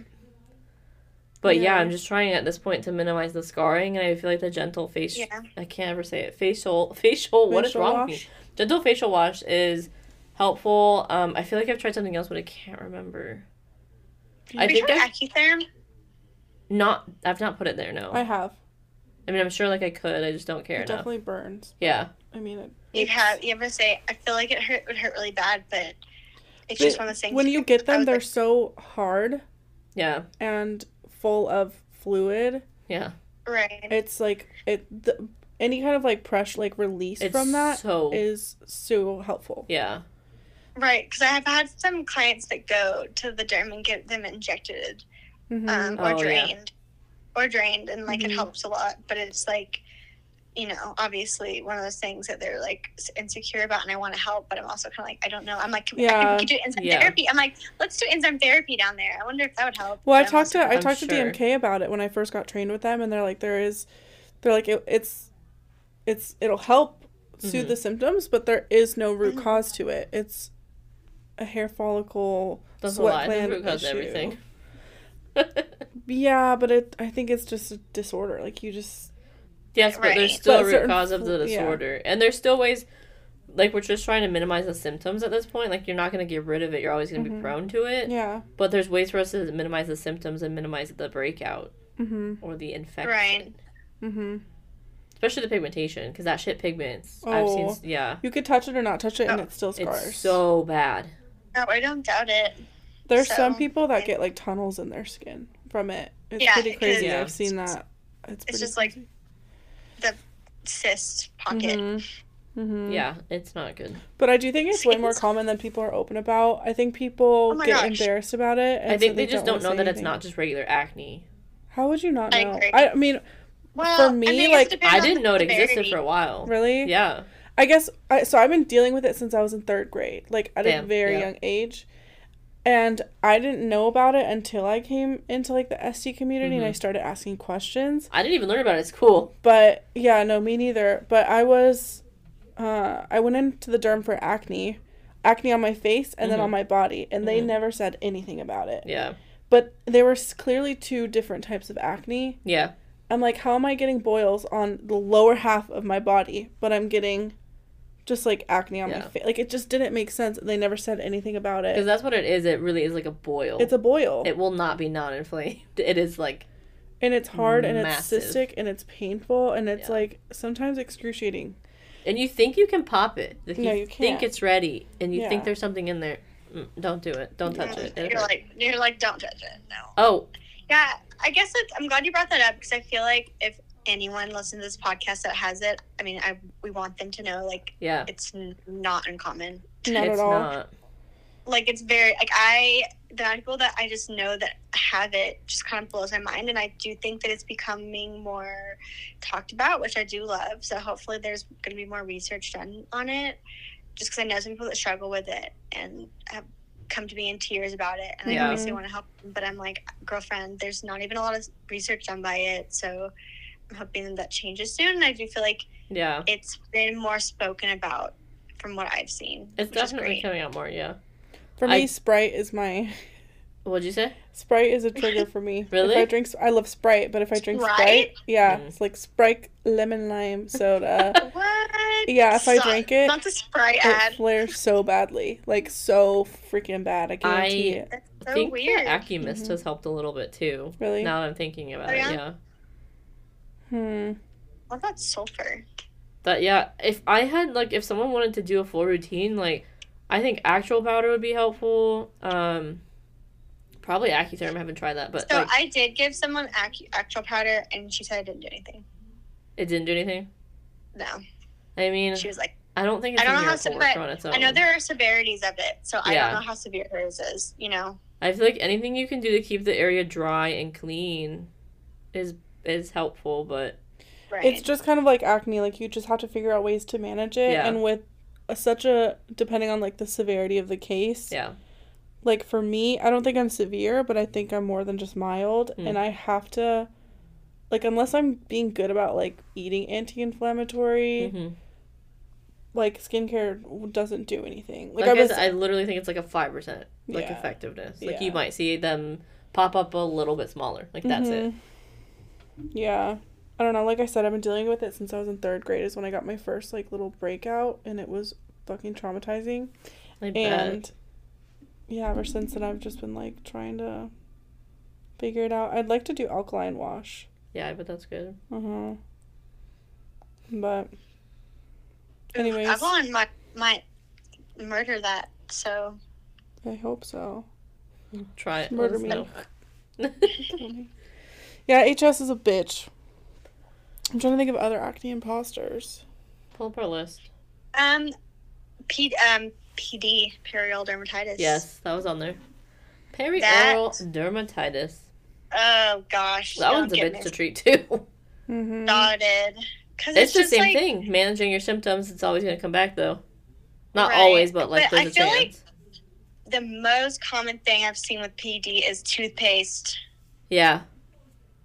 But yeah. Yeah. I'm just trying at this point to minimize the scarring, and I feel like the gentle face. Yeah. I can't ever say it. Facial, facial. what is Facial wrong with me? wash? Gentle facial wash is helpful. Um, I feel like I've tried something else, but I can't remember. I Have you think tried I Accutherm? not. I've not put it there. No. I have. I, mean, I'm sure like I could. I just don't care It enough. definitely burns. Yeah. I mean, it, You have. You ever say? I feel like it hurt. Would hurt really bad, but it's They- just one of those things. When you get them, they're like, so hard Yeah. and full of fluid. Yeah. right. It's like it. The, any kind of like pressure, like release It's from that so. is so helpful. yeah. Right, because I have had some clients that go to the derm and get them injected Mhm. um, or Oh, yeah. drained, or drained, and like Mhm. it helps a lot. But it's like, you know, obviously one of those things that they're like insecure about, and I want to help, but I'm also kind of like, I don't know. I'm like, can, I Yeah. can, we could do enzyme Yeah. therapy. I'm like, let's do enzyme therapy down there. I wonder if that would help. Well, I But I'm talked also- to I I'm talked to. DMK about it when I first got trained with them, and they're like, there is, they're like, it, it's, it's it'll help soothe Mhm. the symptoms, but there is no root Mhm. cause to it. It's a hair follicle That's a sweat lie. The gland root cause issue. everything. Yeah, but it I think it's just a disorder. Like you just Yes, but there's still But a root certain cause of the fl- yeah. disorder. And there's still ways like we're just trying to minimize the symptoms at this point. Like you're not gonna get rid of it, you're always gonna Mhm. be prone to it. yeah. But there's ways for us to minimize the symptoms and minimize the breakout Mhm. or the infection. Right. Mhm. Especially the pigmentation, because that shit pigments. I've seen Oh. yeah. You could touch it or not touch it, and Oh, it still scars. It's so bad. No, I don't doubt it. There's so- some people that get like tunnels in their skin from it. It's Yeah, pretty crazy. is. I've seen that. It's, pretty just like the Cyst pocket. Mhm. Mhm. Yeah, it's not good. But I do think it's way more common than people are open about. I think people Oh get gosh. embarrassed about it. and I so think they just don't wanna know say that it's not just regular acne. How would you not I know? agree. I, mean, Well, For me, think it like, I didn't know it existed for a while. really? Yeah. I guess I so I've been dealing with it since I was in third grade, like at a very yeah. young age. And I didn't know about it until I came into like the SD community and I Mhm. started asking questions. I didn't even learn about it at cool, But yeah, no, me neither. But I was, uh, I went into the derm for acne, acne on my face and then Mhm. on my body, and they Mhm. never said anything about it. Yeah. But there were clearly two different types of acne. Yeah. I'm like, how am I getting boils on the lower half of my body, but I'm getting just like acne on my face? Like it just didn't make sense. They never said anything about it. Because that's what it is. It really is like a boil. It's a boil, it will not be non-inflamed. It is like and it's hard, and it's cystic, and it's painful, and it's Yeah. like sometimes excruciating. And you think you can pop it. Like No, you, you think can't. it's ready, and you think there's something in there. Mm, don't do it. Don't touch Yeah, it. It You're like, you're like, don't touch it. No. oh, Yeah, I guess it's, I'm glad you brought that up because I feel like if anyone listens to this podcast that has it, I mean, I we want them to know like yeah. it's n- not uncommon. Not it's at all. not. Like it's very like I the amount of people that I just know that have it just kind of blows my mind, and I do think that it's becoming more talked about, which I do love. So hopefully, there's going to be more research done on it. Just because I know some people that struggle with it and have come to me in tears about it, and Yeah. I obviously want to help them, but I'm like, girlfriend, there's not even a lot of research done by it, so I'm hoping that changes soon. And I do feel like Yeah. it's been more spoken about from what I've seen. It's definitely coming out more. Yeah. For me, I- Sprite is my What'd you say? Sprite is a trigger for me. Really? If I drink, I love Sprite, but if I drink Sprite, Sprite? yeah, Mm. it's like Sprite lemon lime soda. What? Yeah, if I drink it, not the Sprite it ad. flares so badly, like so freaking bad. I guarantee I- it. That's I so think weird. the AccuMist Mhm. has helped a little bit too. Really? Now that I'm thinking about Oh, it, yeah? Yeah. Hmm. What about sulfur? That yeah, if I had like if someone wanted to do a full routine, like I think Acu Powder would be helpful. Um probably Accutherm, I haven't tried that, but So like, I did give someone acu- actual powder, and she said it didn't do anything. it didn't do anything. No, I mean, she was like, I don't think it's I don't know how miracle to- worker but on its own. I know there are severities of it, so I Yeah. don't know how severe hers is. You know, I feel like anything you can do to keep the area dry and clean is is helpful, but right? It's just kind of like acne. Like you just have to figure out ways to manage it, Yeah. and with a, such a depending on like the severity of the case. yeah. Like for me, I don't think I'm severe, but I think I'm more than just mild, Mm. and I have to, like, unless I'm being good about like eating anti-inflammatory. hmm like skincare doesn't do anything. Like, Like, I I, was, I literally think it's like a five percent like Yeah. effectiveness. Like Yeah. you might see them pop up a little bit smaller. Like that's it. Yeah. I don't know. Like I said, I've been dealing with it since I was in third grade. Is when I got my first like little breakout, and it was fucking traumatizing. I bet. And yeah, ever since then, I've just been like trying to figure it out. I'd like to do alkaline wash. yeah, I bet that's good. Uh huh. But anyways, Avalon might might murder that. So I hope so. Try it. Murder Let us me. know. Yeah, HS is a bitch. I'm trying to think of other acne imposters. Pull up our list. um, P um PD periodic dermatitis. Yes, that was on there. Perioral That- dermatitis. Oh gosh. That don't one's a bitch me to treat too. Mm-hmm. started. Cause It's, it's, the just same like, thing. Managing your symptoms, it's always gonna come back though. Not Right. always, but like But there's a feel like- chance. The most common thing I've seen with PD is toothpaste. Yeah.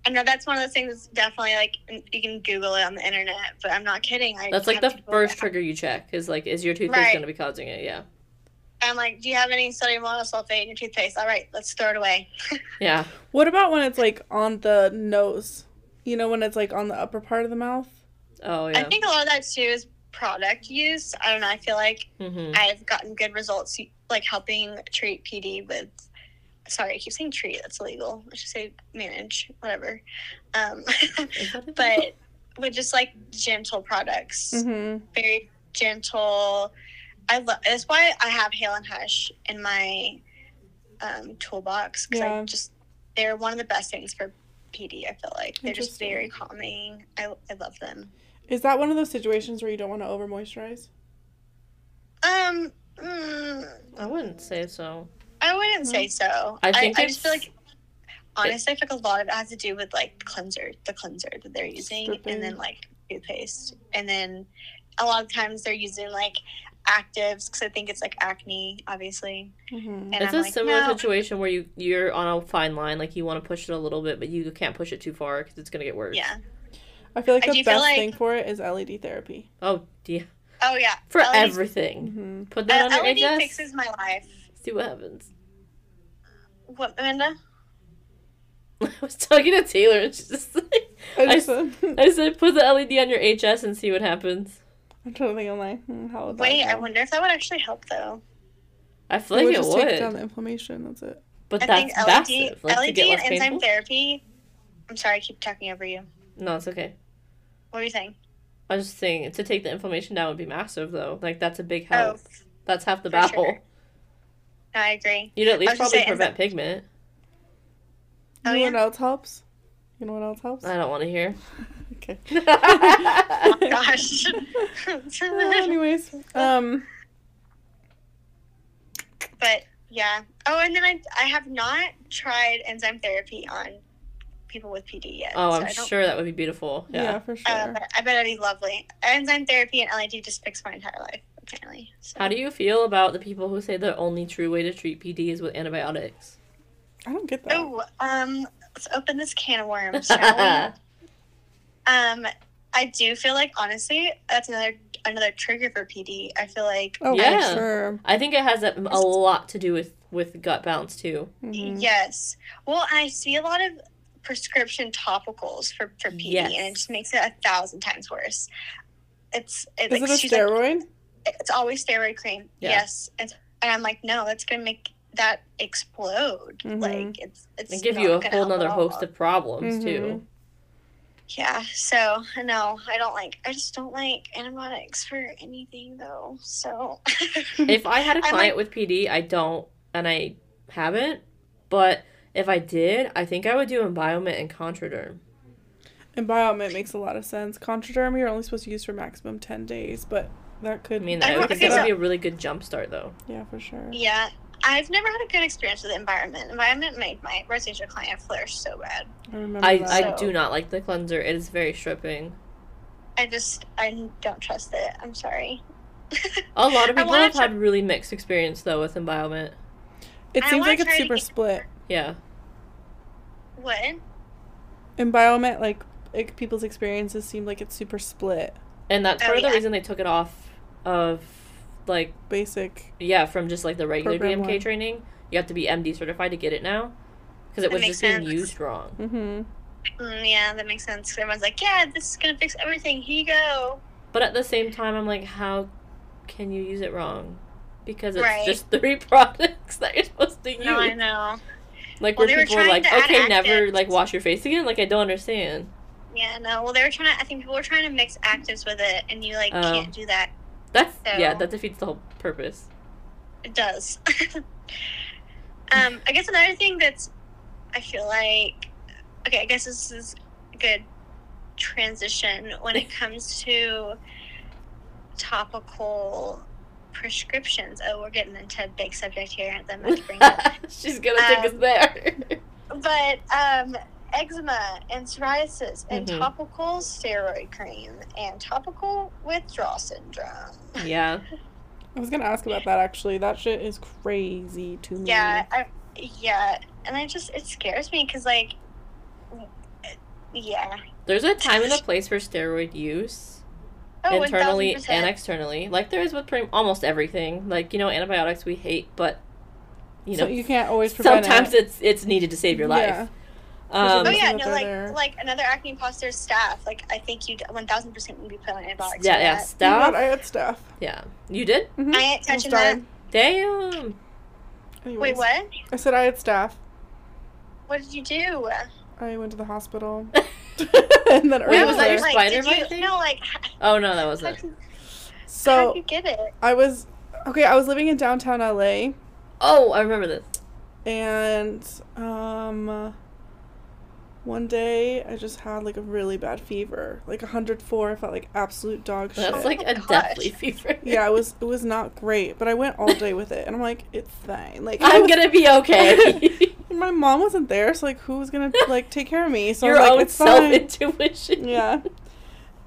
I know that's one of those things that's definitely like you can Google it on the internet, but I'm not kidding. I That's like the people first that- trigger you check is like, is your toothpaste Right. gonna be causing it? Yeah. I'm like, do you have any sodium monosulfate in your toothpaste? All right, let's throw it away. Yeah. What about when it's like on the nose? You know, when it's like on the upper part of the mouth? Oh yeah. I think a lot of that too is product use. I don't know. I feel like hmm I've gotten good results, like helping treat PD with. Sorry, I keep saying treat. That's illegal. I should say manage, whatever. Um, but with just like gentle products, Mm-hmm. very gentle. I love. That's why I have Hale and Hush in my um, toolbox because Yeah. I just they're one of the best things for PD. I feel like they're just very calming. I I love them. Is that one of those situations where you don't want to over moisturize? Um, mm, I wouldn't say so. I wouldn't say so. I I, think I, just feel like honestly, I feel like a lot of it has to do with like cleanser, the cleanser that they're using, Stripping. and then like toothpaste, and then a lot of times they're using like actives because I think it's like acne, obviously. Mm-hmm. And it's I'm a like, similar no. situation where you you're on a fine line, like you want to push it a little bit, but you can't push it too far because it's gonna get worse. Yeah. I feel like I the do feel best like- thing for it is LED therapy. Oh, yeah. Oh yeah. For LED everything. Mm-hmm. Put that on Uh, your LED HS. fixes my life. See what happens. What, Amanda? I was talking to Taylor and she's just like, I I just, I said, put the LED on your HS and see what happens. I'm trying to think. I'm like, hmm, how would that Wait, I wonder if that would actually help though. I feel It like would it just would, take down the inflammation. That's it. but I that's think LED, massive. Like LED and less enzyme painful. therapy. I'm sorry, I keep talking over you. No, it's okay. What are you saying? I was just saying to take the inflammation down would be massive though. Like that's a big Oh, help. That's half the battle. sure. No, I agree. You'd at least probably saying, prevent pigment. Oh, you know yeah? what else helps? You know what else helps? I don't want to hear. okay. Oh gosh. Anyways, um, but yeah. Oh, and then I I have not tried enzyme therapy on people with PD yet. oh, so I'm sure that would be beautiful. yeah, Yeah. for sure. Uh, but I bet it'd be lovely. Enzyme therapy and LED just fixed my entire life, apparently. So. How do you feel about the people who say the only true way to treat PD is with antibiotics? I don't get that. Oh, um, let's open this can of worms, shall we? Um, I do feel like honestly, that's another another trigger for PD. I feel like oh, Yeah. sure. I think it has a, a lot to do with with gut balance too. Mhm. yes. Well, I see a lot of prescription topicals for for PD, Yes. and it just makes it a thousand times worse. It's it, Is like, Is it a she's like, steroid? It's always steroid cream. Yeah. Yes, it's, and I'm like, no, that's gonna make that explode. Mhm. Like it's it's And give you a whole help nother host of problems Mhm. too. Yeah, so no, I don't like. I just don't like antibiotics for anything though. So if I had a I'm client with PD, I don't, and I haven't. But if I did, I think I would do Embiomet and Contraderm. And Biomet makes a lot of sense. Contraderm you're only supposed to use for maximum ten days, but that could I mean, I I, would think think that would be a really good jump start, though. yeah, for sure. yeah, I've never had a good experience with Embiomet. Embiomet made my rosacea client flourish so bad. I remember I, that. I So- do not like the cleanser. It is very stripping. I just I don't trust it. I'm sorry. A lot of people have try- had really mixed experience though with Embiomet. it I seems like it's super get- split. Yeah. What? In like, like people's experiences seem like it's super split. And that's Oh, part of the yeah. reason they took it off of like Basic. yeah from just like the regular Program DMK one. training. You have to be MD certified to get it now because it That was makes just being used wrong. Mm-hmm. Mm, yeah, that makes sense. Everyone's like, yeah, this is gonna fix everything. Here you go. But at the same time, I'm like, how can you use it wrong? Because it's Right. just three products that you're supposed to use. No, I know. Like Well, where they were people are like, okay, never actives. like wash your face again. Like I don't understand. Yeah, no. Well, they were trying to. I think people were trying to mix actives with it, and you like Oh. can't do that. That's yeah, that defeats the whole purpose. It does. um, I guess another thing that's, I feel like, okay, I guess this is a good transition when it comes to topical prescriptions. Oh, we're getting into a big subject here that I'm going to bring up. She's gonna take us Um, there. but um, eczema and psoriasis and Mhm. topical steroid cream and topical withdrawal syndrome. yeah, I was gonna ask about that actually. That shit is crazy to me. Yeah, I, yeah, and I just it scares me because like, yeah, there's a time and a place for steroid use oh, internally 1000%. and externally. Like there is with pretty almost everything. Like you know, antibiotics we hate, but you so know, you can't always prevent sometimes it. it's it's needed to save your life. Yeah. Um, Oh yeah, no, like there. like another acne imposter staph. Like I think you one thousand percent would be put on antibiotics. yeah, yeah, that. Oh my staph. I had staph. Yeah, you did. Mhm. I ain't Almost touching that. died. Damn. Anyways, Wait, what? I said I had staph. What did you do? I went to the hospital. Wait, and then was that your earlier- like, spider bite you, thing? No, like Oh no, that wasn't. did, how So did you get it? I was okay. I was living in downtown LA, Oh, I remember this. and um, one day I just had like a really bad fever, like 104. I felt like absolute dog shit. That's like Oh a my gosh. deathly fever. yeah, it was it was not great, but I went all day with it, and I'm like, it's fine. Like I I'm was- gonna be okay. My mom wasn't there, so like, who was gonna like take care of me? So I Your was like, own it's self fine. intuition. Yeah.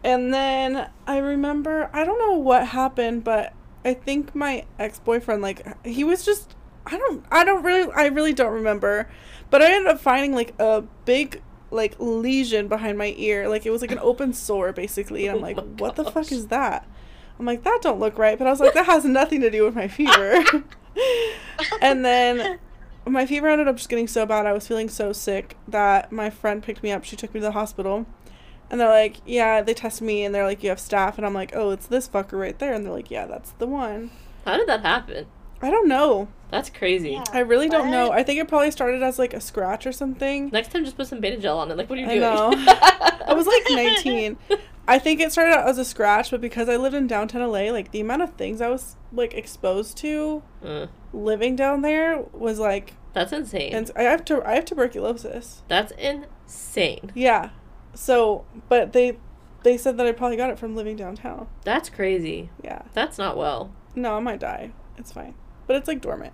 And then I remember, I don't know what happened, but I think my ex-boyfriend like he was just I don't I don't really I really don't remember. But I ended up finding like a big like lesion behind my ear. Like it was like an open sore basically. And I'm Oh like, my what the fuck is that? I'm like, that don't look right. But I was like, that has nothing to do with my fever. and then my fever ended up just getting so bad. I was feeling so sick that my friend picked me up. She took me to the hospital. And they're like, yeah, they test me and they're like, you have staph. And I'm like, oh, it's this fucker right there. And they're like, yeah, that's the one. How did that happen? I don't know. That's crazy. Yeah. I really don't know. I think it probably started as like a scratch or something. Next time, just put some beta gel on it. Like, what are you I doing? know. I was like 19. I think it started out as a scratch, but because I lived in downtown LA, like the amount of things I was like exposed to Uh, living down there was like, that's insane. and I have to I have tuberculosis. That's insane. Yeah. So, but they they said that I probably got it from living downtown. That's crazy. Yeah. That's not well. No, I might die. It's fine. But it's like dormant.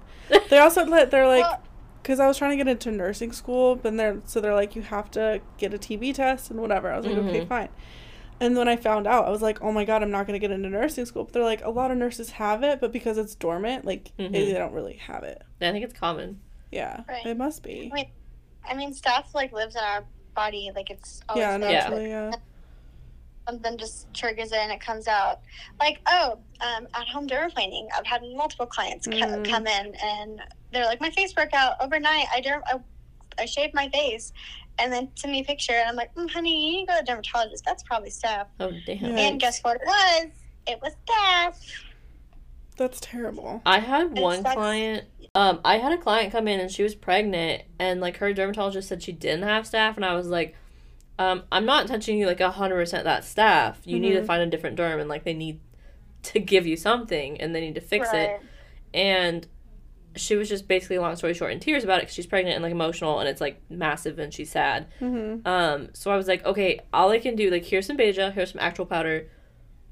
They also let they're like because I was trying to get into nursing school, but they're so they're like you have to get a TB test and whatever. I was like, okay, Mhm. fine. And when I found out, I was like, oh my god, I'm not gonna get into nursing school. But they're like, a lot of nurses have it, but because it's dormant, like Mhm. they don't really have it. I think it's common. Yeah, Right. it must be. Wait, I mean, stuff like lives in our body. Like it's always Yeah, there. naturally, yeah. Something just triggers it and it comes out. Like, oh, um, at home dermaplaning. I've had multiple clients co- Mhm. come in and they're like, my face broke out overnight. I derm- I, I shaved my face, and then send me a picture, and I'm like, mm, honey, you need to go to a dermatologist. That's probably staph. Oh damn. Yeah. And guess what it was? It was staph. That's terrible. I had It's one like- client. Um, I had a client come in and she was pregnant, and like her dermatologist said she didn't have staph, and I was like, um, I'm not touching you like a hundred percent that staph. You need to Mhm. find a different derm, and like they need to give you something, and they need to fix it. And she was just basically, long story short, in tears about it because she's pregnant and like emotional, and it's like massive, and she's sad. Mm-hmm. Um, so I was like, okay, all I can do, like, here's some Beja, here's some Acu Powder.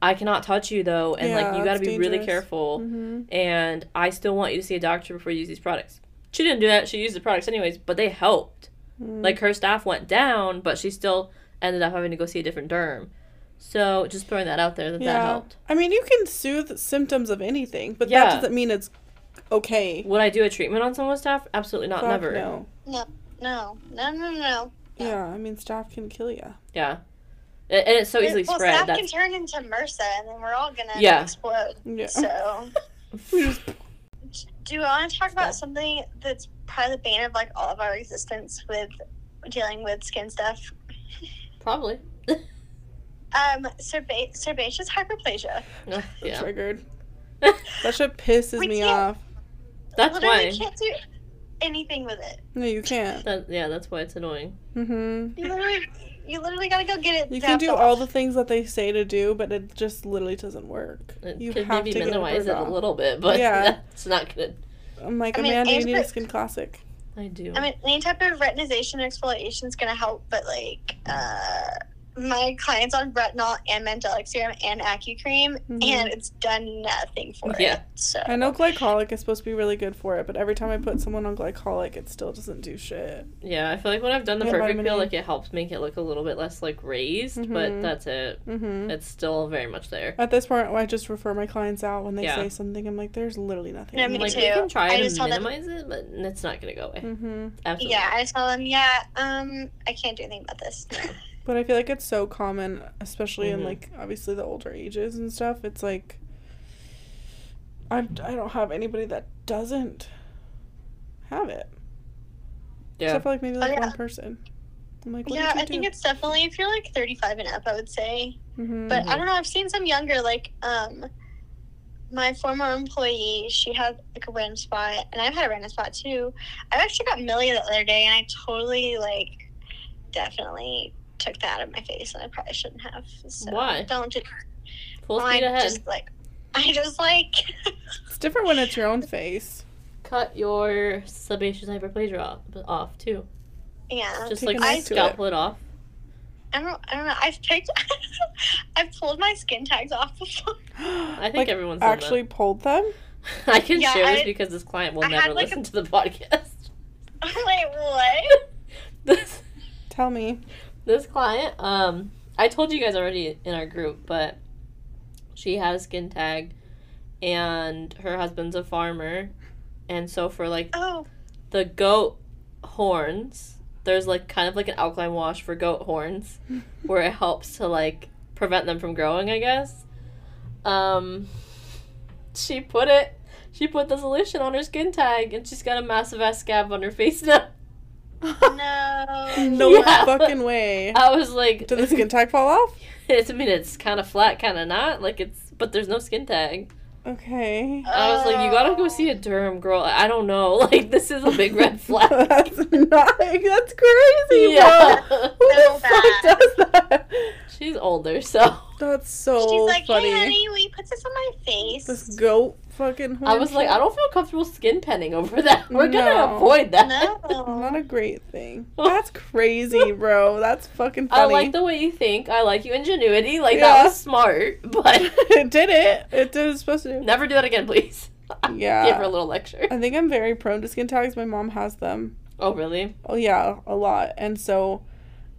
I cannot touch you though, and like you got to be really careful. Mm-hmm. And I still want you to see a doctor before you use these products. She didn't do that. She used the products anyways, but they helped. Mm-hmm. Like her staph went down, but she still ended up having to go see a different derm. So just throwing that out there that that helped. I mean, you can soothe symptoms of anything, but Yeah. that doesn't mean it's okay. Would I do a treatment on someone's staph? Absolutely not. Fuck never. No. No, no, no, no, no. Yeah, I mean, staph can kill you. Yeah. and and it's so easily well, spread. Staph That's can turn into MRSA, and then we're all gonna Yeah. explode. Yeah. So, do I want to talk about something that's probably the bane of like all of our existence with dealing with skin stuff? probably. Um, serba- sebaceous hyperplasia. Ugh, yeah. Triggered. That shit pisses We me off. That's why. why. can't do anything with it. No, you can't. That, yeah, that's why it's annoying. Mm-hmm. You literally, you literally gotta go get it. You can do off. all the things that they say to do, but it just literally doesn't work. It You could have maybe to get minimize it it a little bit, but Yeah. that's not good. I'm like, I mean, Amanda, you need a skin classic. I do. I mean, any type of retinization or exfoliation is gonna help, but like, uh, my clients on retinol and Mandelic serum and AccuCream, Mhm. and it's done nothing for Yeah. it. So I know glycolic is supposed to be really good for it, but every time I put someone on glycolic, it still doesn't do shit. yeah, I feel like when I've done the Yeah, perfect peel, like it helps make it look a little bit less like raised, but Mhm. that's it. Mm-hmm. It's still very much there. At this point, I just refer my clients out when they Yeah. say something. I'm like, there's literally nothing. No, in me like here." we too. can try I to just tell them- minimize it, but it's not gonna go away. Mm-hmm. Absolutely. yeah, I tell them, yeah, um, I can't do anything about this. But I feel like it's so common, especially in Mhm. like obviously the older ages and stuff. It's like I I don't have anybody that doesn't have it. Yeah. Except for like maybe like Oh, yeah. one person. I'm like, what yeah, did you I think it's definitely if you're like 35 and up, I would say. Mhm. But I Mhm. don't know. I've seen some younger, like um, my former employee. She had like a random spot, and I've had a random spot too. I actually got Millie the other day, and I totally like, definitely took that out of my face, and I probably shouldn't have. So Why? Don't do. Full I speed ahead. just like, I just like. it's different when it's your own face. Cut your sebaceous hyperplasia off, off too. yeah. Just Take like a knife to it. it off. I don't. I don't know. I've picked. I've pulled my skin tags off before. I think like, everyone's done actually pulled them. I can Yeah, share this because this client will I never had, like, listen to the podcast. I'm like, what? this Tell me. This client, um, I told you guys already in our group, but she had a skin tag, and her husband's a farmer, and so for like Oh, the goat horns, there's like kind of like an alkaline wash for goat horns, where it helps to like prevent them from growing, I guess. Um, she put it. She put the solution on her skin tag, and she's got a massive ass scab on her face now. No. No Yeah. fucking way. I was like, Did the skin tag fall off? It's, I mean, it's kind of flat, kind of not. Like it's, but there's no skin tag. Okay. I was like, you gotta go oh. see a derm girl. I don't know. Like this is a big red flag. that's not. That's crazy, yeah, bro. Who So the fuck does that? She's older, so That's so She's like, funny. hey, honey, will you put this on my face? This goat fucking. I was like, I don't feel comfortable skin penning over that. We're gonna avoid that. No. Not a great thing. That's crazy, bro. That's fucking Funny. I like the way you think. I like your ingenuity. Like Yeah. that was smart, but it did it. It did what it was supposed to do. never do that again, please. Yeah. Give her a little lecture. I think I'm very prone to skin tags. My mom has them. Oh really? Oh yeah, a lot. And so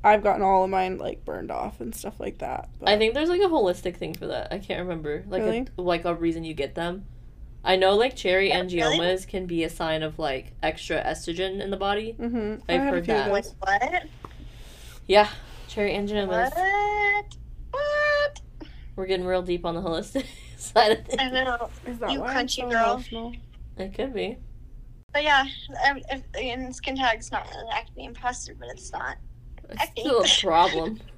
I've gotten all of mine like burned off and stuff like that. But I think there's like a holistic thing for that. I can't remember. Like Really? a, like a reason you get them. I know like cherry Yeah, angiomas really? can be a sign of like extra estrogen in the body. Mm-hmm. I've I heard few of that. Wait, what? Yeah, cherry angiomas. What? What? We're getting real deep on the holistic side of things. I know. Is that You why I'm crunchy so girl. emotional? It could be. But yeah, um, if, and skin tag's not an acne imposter, but it's not. It's still a problem.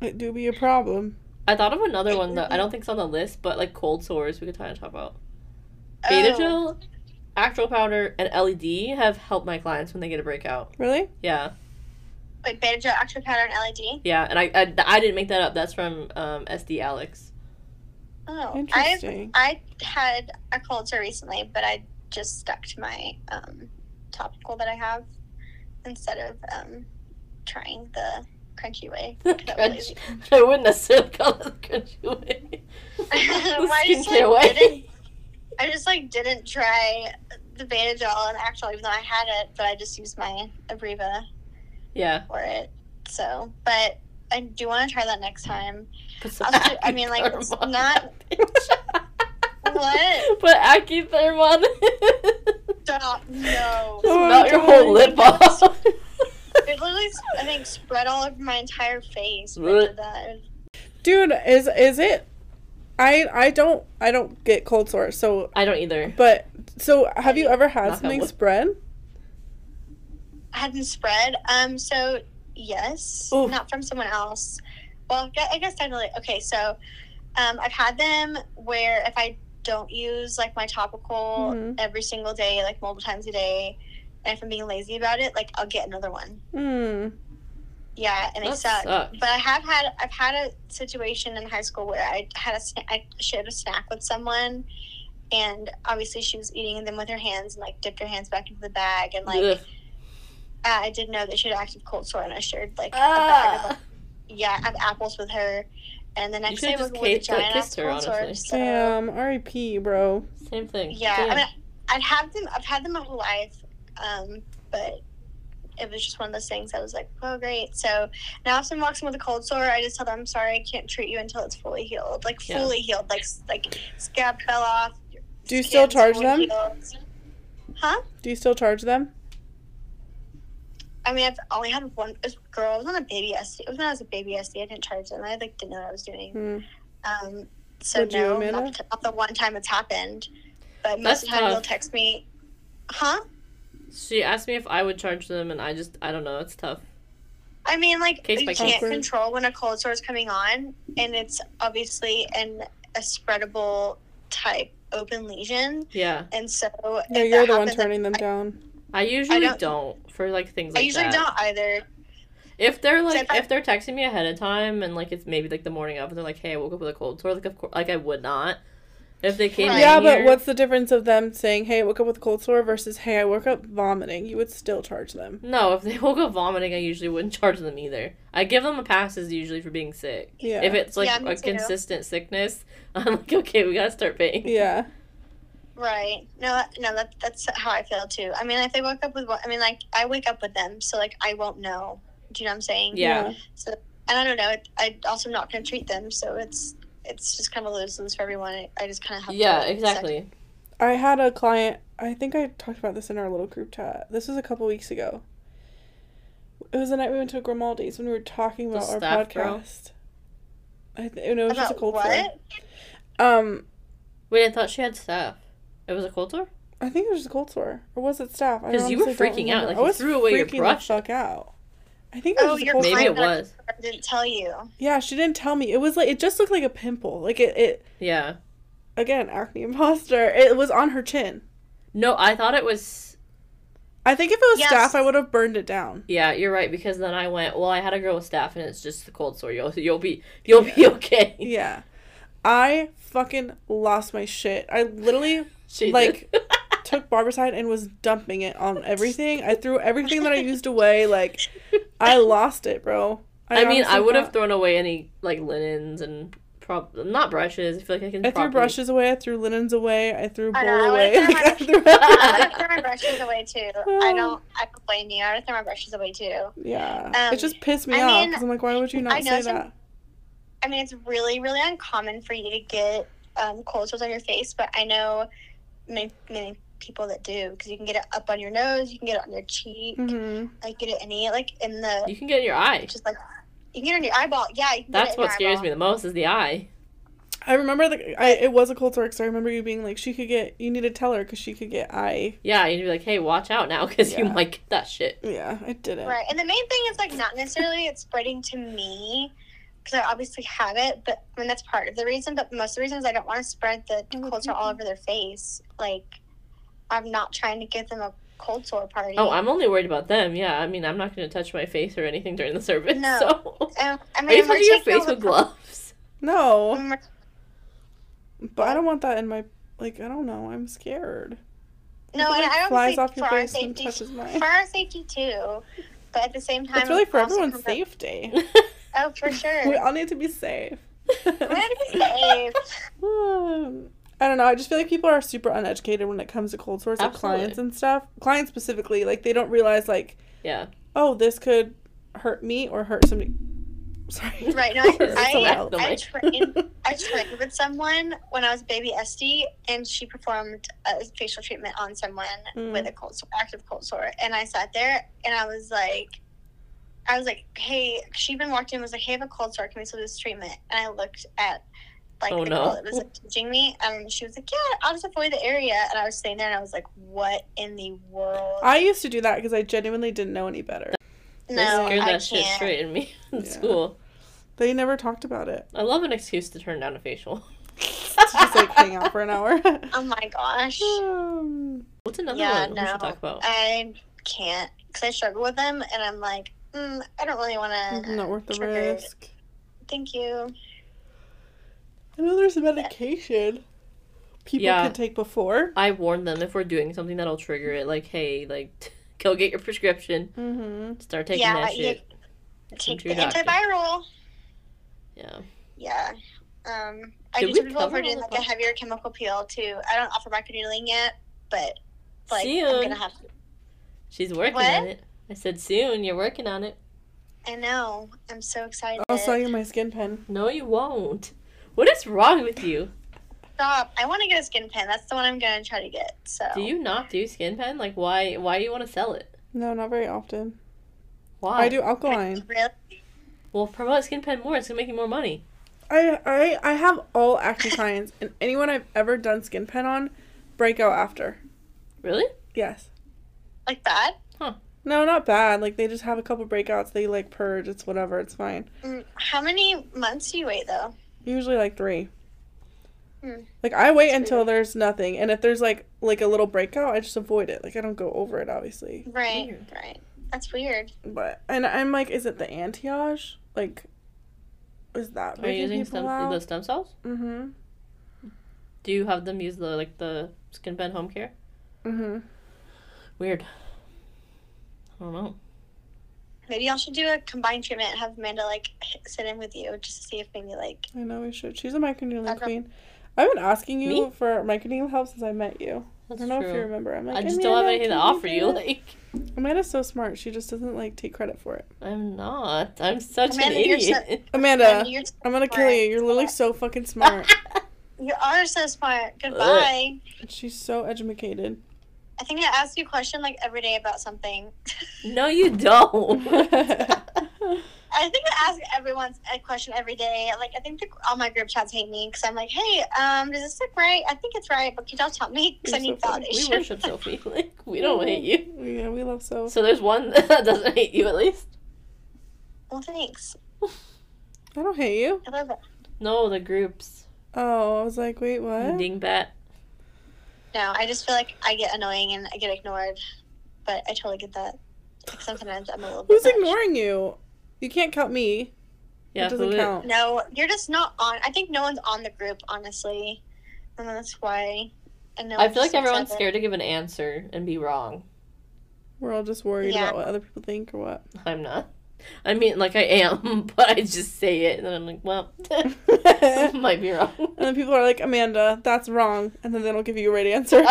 It do be a problem. I thought of another one that I don't think it's on the list, but like cold sores we could kind of talk about. Beta Oh, gel, Acu Powder, and LED have helped my clients when they get a breakout. Really? Yeah, Wait, beta gel, Acu Powder, and LED? yeah, and I I, I didn't make that up. That's from um, SD Alex. Oh, I've Interesting. I had a cold sore recently, but I just stuck to my um, topical that I have instead of um, trying the crunchy way. Crunch. I wouldn't necessarily call it the crunchy way. the I just, skincare like, way. I just like didn't try the beta gel and actual, even though I had it, but I just used my Abreva Yeah. for it. So, but I do want to try that next time. Put Also, I mean, like, it's not- it. What? Put Acutherm on it. Stop! No. Just melt your whole lip off. It literally, I think, spread all over my entire face. when I did that. Dude, is is it? I I don't I don't get cold sores. So, I don't either. but so have you ever had Knock something spread? I had them spread. Um, so yes, Oof. not from someone else. Well, I gue- I guess technically. Okay, so um, I've had them where if I don't use like my topical Mhm. every single day, like multiple times a day, and if I'm being lazy about it, like I'll get another one. Hmm. Yeah, and they That suck. sucks. But I have had I've had a situation in high school where I had a sna- I shared a snack with someone, and obviously she was eating them with her hands and like dipped her hands back into the bag and like uh, I did know that she had active cold sore and I shared like a bag of Ah. like, yeah of apples with her, and the next day I should've woke with a giant kissed her, cold sore. So Damn, R.I.P. Bro. Same thing. yeah, Damn. I mean I'd have them. I've had them my whole life, um, but it was just one of those things. I was like, oh great. So now if someone walks in with a cold sore, I just tell them, I'm sorry, I can't treat you until it's fully healed, like Yeah. fully healed, like like scab fell off. Do you still charge them? healed. Huh? Do you still charge them? I mean, I've only had one was, girl. It was on a baby SD. It was when I was a baby SD. I didn't charge them. I like didn't know what I was doing. Hmm. Um, so Would no, Amanda? not, not the one time it's happened. But most That's of the time, they'll text me, huh? She asked me if I would charge them, and I just I don't know. It's tough. I mean, like Case you can't case. control when a cold sore is coming on, and it's obviously an a spreadable type open lesion, Yeah, and so No, if you're that the one turning them I, down. I usually don't- don't, for like things like that. I usually that. don't either. If they're like, if I- if they're texting me ahead of time and like it's maybe like the morning of, and they're like, "Hey, I woke up with a cold sore," like of course, like I would not. If they came, Right. in Yeah, but here- what's the difference of them saying, "Hey, I woke up with a cold sore" versus "Hey, I woke up vomiting"? You would still charge them. No, if they woke up vomiting, I usually wouldn't charge them either. I give them a passes usually for being sick. Yeah. If it's like Yeah, a too. consistent sickness, I'm like, okay, we gotta start paying. yeah. Right. No, no, that, that's how I feel too. I mean, if they woke up with, I mean, like I wake up with them, so like I won't know. Do you know what I'm saying? Yeah. So, and I don't know. It, I also not going to treat them, so it's it's just kind of lose lose for everyone. I, I just kind of have. Yeah, to exactly. I had a client. I think I talked about this in our little group chat. This was a couple weeks ago. It was the night we went to Grimaldi's when we were talking The about our staph girl? podcast. I th- it was just a About cold what? sore. Um, Wait, I thought she had staph. It was a cold sore. I think it was just a cold sore, or was it staph? Because you were freaking out, like, I you was threw away your freaking brush. the fuck out. I think it was Oh, just your cold Maybe it was. I didn't tell you. Yeah, she didn't tell me. It was like it just looked like a pimple. Like it, it Yeah. again, acne imposter. It was on her chin. No, I thought it was. I think if it was Yes. staph, I would have burned it down. Yeah, you're right because then I went. Well, I had a girl with staph, and it's just the cold sore. You'll you'll be you'll be okay. Yeah. I fucking lost my shit. I literally Like, did. Took Barbicide and was dumping it on everything. I threw everything that I used away. Like, I lost it, bro. I, mean, I honestly would have thrown away any like linens and prob not brushes. I feel like I can. I threw brushes away. I threw linens away. I threw bowl I know, I away. would've Like, I threw I everything. would throw my brushes away too. I don't. I don't blame you. I would throw my brushes away too. Yeah, Um, it just pissed me I off mean, because I'm like, why would you I not know say some- that? I mean, it's really, really uncommon for you to get um, cold sores on your face, but I know many, many people that do because you can get it up on your nose, you can get it on your cheek, hmm like get it any like in the You can get it in your eye. just like you can get it in your eyeball. Yeah, you can get That's it in what your scares eyeball. me the most is the eye. I remember the I it was a cold sore because I remember you being like, she could get. You need to tell her because she could get eye. Yeah, you'd be like, hey, watch out now because you might get that shit. Yeah, I did it. Right, and the main thing is like not necessarily it's spreading to me because I obviously have it, but I mean that's part of the reason. But most of the reason is I don't want to spread the Oh, cold sore all over their face. Like I'm not trying to give them a cold sore party. Oh, I'm only worried about them. Yeah, I mean, I'm not going to touch my face or anything during the service. No. So, Um, I are mean, you we're touching your face with gloves? No, but I don't want that in my. Like I don't know. I'm scared. No, and like, I don't flies think off your for our face and safety, touches mine. for our safety too. But at the same time, It's really for everyone's from the- safety. Oh, for sure. we all need to be safe. We have to be safe. I don't know. I just feel like people are super uneducated when it comes to cold sores, like clients and stuff. Clients specifically, like they don't realize, like, yeah. oh, this could hurt me or hurt somebody. Sorry. Right. No, Or I, someone I. I, trained, I trained with someone when I was baby SD, and she performed a facial treatment on someone Mm. with a cold sore, active cold sore. And I sat there and I was like, I was like, hey, she even walked in and was like, hey, I have a cold sore. Can we still do this treatment? And I looked at like Oh, the no. girl that was like, teaching me, and she was like, yeah, I'll just avoid the area. And I was sitting there and I was like, what in the world? I used to do that because I genuinely didn't know any better. They no, scared I that can't. straight in me in Yeah. school. They never talked about it. I love an excuse to turn down a facial. To just like hang out for an hour. Oh my gosh. Um, What's another yeah, one no, we should talk about? I can't because I struggle with them, and I'm like, mm, I don't really want to. not worth the trigger it. risk. Thank you. I know there's a medication people Yeah. can take before. I warn them if we're doing something that'll trigger it. Like, hey, like, go get your prescription. Mm-hmm. Start taking Yeah, that you- shit. Take to the doctor. antiviral. Yeah. Yeah. Um, I Did do we tell people if we're doing like a heavier chemical peel too. I don't offer microneedling yet, but like Soon. I'm gonna have to. She's working What? on it. I said soon. You're working on it. I know. I'm so excited. I'll sell you my skin pen. No, you won't. What is wrong with you? Stop. I want to get a skin pen. That's the one I'm gonna try to get. So. Do you not do skin pen? Like, why? Why do you want to sell it? No, not very often. Why? I do alkaline. Really? Well, promote skin pen more. It's gonna make you more money. I I I have all acne clients, and anyone I've ever done skin pen on, break out after. Really? Yes. Like that? No, not bad. Like they just have a couple breakouts. They like purge. It's whatever. It's fine. Mm, How many months do you wait though? Usually like three. Hmm. Like I wait That's until weird. there's nothing, and if there's like like a little breakout, I just avoid it. Like I don't go over it, obviously. Right. Weird. Right. That's weird. But and I'm like, is it the anti-age? Like, is that Are you using people stem, out? the stem cells? Mm-hmm. Do you have them use the like the skin pen home care? Mm-hmm. Weird. I don't know. Maybe y'all should do a combined treatment and have Amanda like sit in with you just to see if maybe like I know we should. She's a microneedling Okay. queen. I've been asking you Me? for microneedling help since I met you. That's I don't know true. if you remember. I'm like, I just don't have anything to offer you. this?" Like, Amanda's so smart. She just doesn't like take credit for it. I'm not. I'm such Amanda, an you're so- idiot. Amanda, Amanda, you're I'm gonna kill you. You're literally so fucking smart. You are so smart. Goodbye. She's so educated. I think I ask you a question like every day about something. no, you don't. I think I ask everyone a question every day. Like I think the, all my group chats hate me because I'm like, hey, um, does this look right? I think it's right, but can y'all tell me? Because I need so funny. we worship Sophie. Like, we don't hate you. yeah, we love Sophie. So there's one that doesn't hate you at least. well, thanks. I don't hate you. I love it. No, the groups. Oh, I was like, wait, what? Dingbat. No, I just feel like I get annoying and I get ignored, but I totally get that. Like sometimes I'm a little bit. Who's much. ignoring you? You can't count me. Yeah, it doesn't who- count. No, you're just not on. I think no one's on the group, honestly, and that's why. And no I feel like everyone's accepted. scared to give an answer and be wrong. We're all just worried Yeah. about what other people think or what. I'm not. I mean, like I am, but I just say it, and then I'm like, well, and might be wrong. And then people are like, Amanda, that's wrong. And then they don't give you a right answer.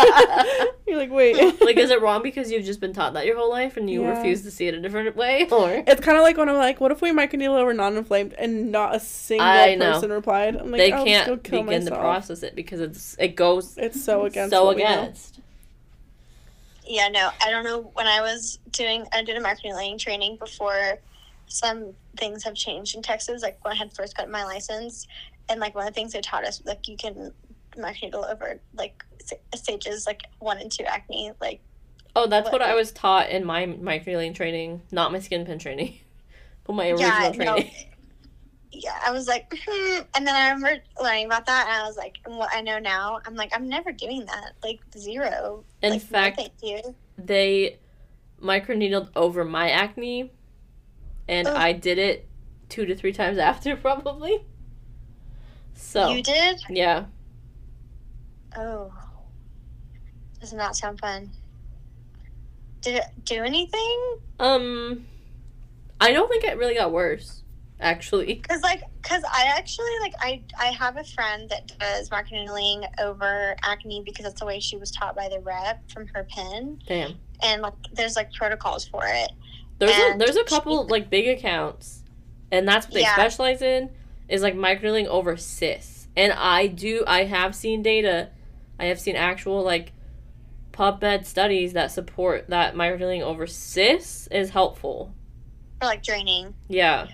You're like, wait. like, is it wrong because you've just been taught that your whole life and you Yeah. refuse to see it a different way, or It's kind of like when I'm like, what if we microneedle over non-inflamed and not a single I know. person replied? I'm like, they oh, I'll just go can't kill begin to process it because it's it goes It's so against. so what we know. against. Yeah, no, I don't know. When I was doing, I did a microneedling training before. Some things have changed in Texas. Like when I had first got my license, and like one of the things they taught us, like you can microneedle over like stages like one and two acne. Like Oh, that's What- what I was taught in my microneedling training, not my skin pen training, but my original yeah, no, training. yeah. I was like, hmm. and then I remember learning about that, and I was like, and what I know now, I'm like, I'm never doing that. Like zero. In like, no, fact, thank you. they microneedled over my acne, and Ugh. I did it two to three times after, probably. So You did? yeah, Oh. Does not that sound fun. Did it do anything? um, I don't think it really got worse, actually. Cause like, cause I actually like I I have a friend that does microneedling over acne because that's the way she was taught by the rep from her pen. Damn, and like there's like protocols for it. There's a there's a couple like big accounts, and that's what they Yeah. specialize in is like microneedling over cysts. And I do I have seen data, I have seen actual like PubMed studies that support that microneedling over cysts is helpful. or like draining. Yeah.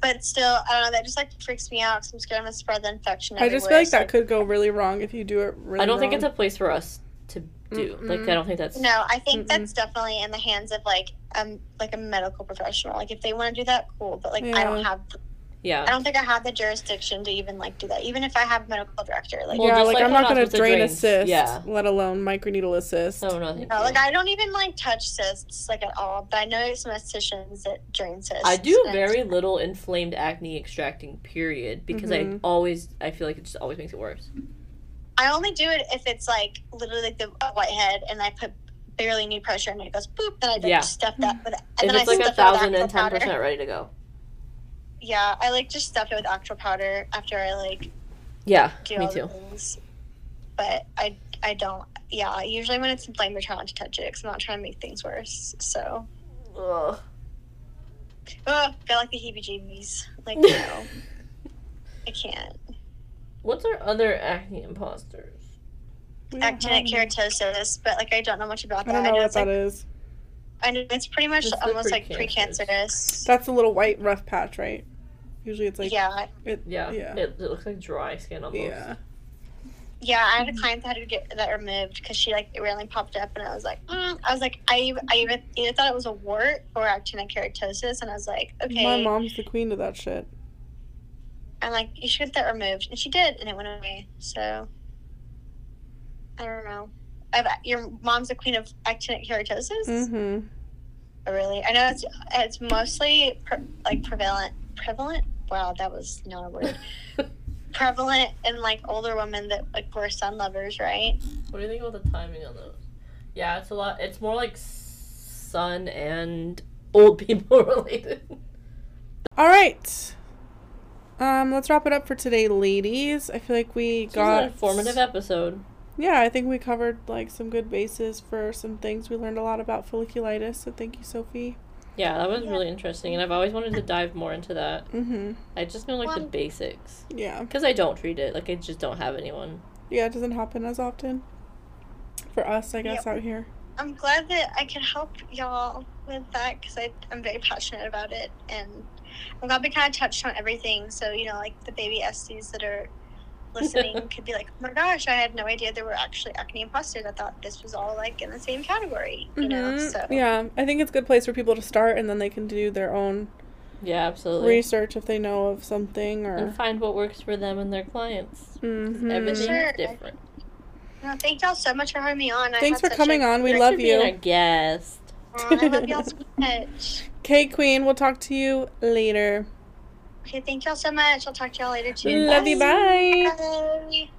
But still, I don't know. That just like freaks me out because I'm scared I'm gonna spread the infection. I just feel like so- that could go really wrong if you do it really I don't think it's a place for us to do. Like Mm-mm. I don't think that's No, I think Mm-mm. that's definitely in the hands of like um like a medical professional. Like if they want to do that, cool. But like I don't have. Yeah. I don't think I have the jurisdiction to even like do that. Even if I have medical director, like Well, yeah, like, like I'm not gonna drain drains. assist, Yeah. let alone microneedle assist. No, no, thank know, like I don't even like touch cysts like at all. But I know some estheticians that drain cysts. I do and- very little inflamed acne extracting period because I Mhm. always I feel like it just always makes it worse. I only do it if it's like literally like the whitehead and I put barely need pressure and it goes boop. Then I Yeah. stuff that with. And If then it's I like a stuff it with thousand and ten percent ready to go. Yeah, I like just stuff it with Acu Powder after I like Yeah, do me too. things. But I I don't. Yeah, usually when it's inflamed, I try not to touch it because I'm not trying to make things worse. So, Ugh. oh, got like the heebie-jeebies. Like you know, I can't. What's our other acne imposters? We don't Actinic keratosis, but like I don't know much about I that. don't know know what it's that like is. I know it's pretty much It's the almost like precancerous. precancerous. That's a little white rough patch, right? Usually it's like yeah, it, Yeah, Yeah. It, it looks like dry skin almost. yeah. yeah. I had a client that had to get that removed because she like it randomly popped up, and I was like, mm. I was like, I even I even either thought it was a wart or actinic keratosis, and I was like, okay. My mom's the queen of that shit. I'm like, you should get that removed, and she did, and it went away. So I don't know. I've, your mom's a queen of actinic keratosis. Mm-hmm. Oh, really? I know it's it's mostly pre- like prevalent. Prevalent? Wow, that was not a word. prevalent in like older women that like were sun lovers, right? What do you think about the timing on those? Yeah, it's a lot. It's more like sun and old people related. All right. Um, let's wrap it up for today, ladies. I feel like we This got an informative episode. Yeah, I think we covered like some good bases for some things. We learned a lot about folliculitis, so thank you, Sophie. Yeah, that was Yeah. really interesting, and I've always wanted to dive more into that. Mm-hmm. I just know like the basics Yeah. because I don't treat it. Like I just don't have anyone. Yeah, it doesn't happen as often. For us, I guess, out here. I'm glad that I could help y'all with that because I'm very passionate about it, and I'm glad we kind of touched on everything. So you know, like the baby SDs that are listening could be like, oh my gosh, I had no idea there were actually acne imposters. I thought this was all like in the same category, you know. Mhm. So Yeah, I think it's a good place for people to start, and then they can do their own Yeah, absolutely. research if they know of something or. and find what works for them and their clients. Mhm. Everything Sure. different. no, thank y'all so much for having me on. Thanks had for such a- coming on. We love for being you. our guest. Aw, I love y'all so much. Okay, Queen. We'll talk to you later. Okay, thank y'all so much. I'll talk to y'all later too. Love you. Bye. Bye.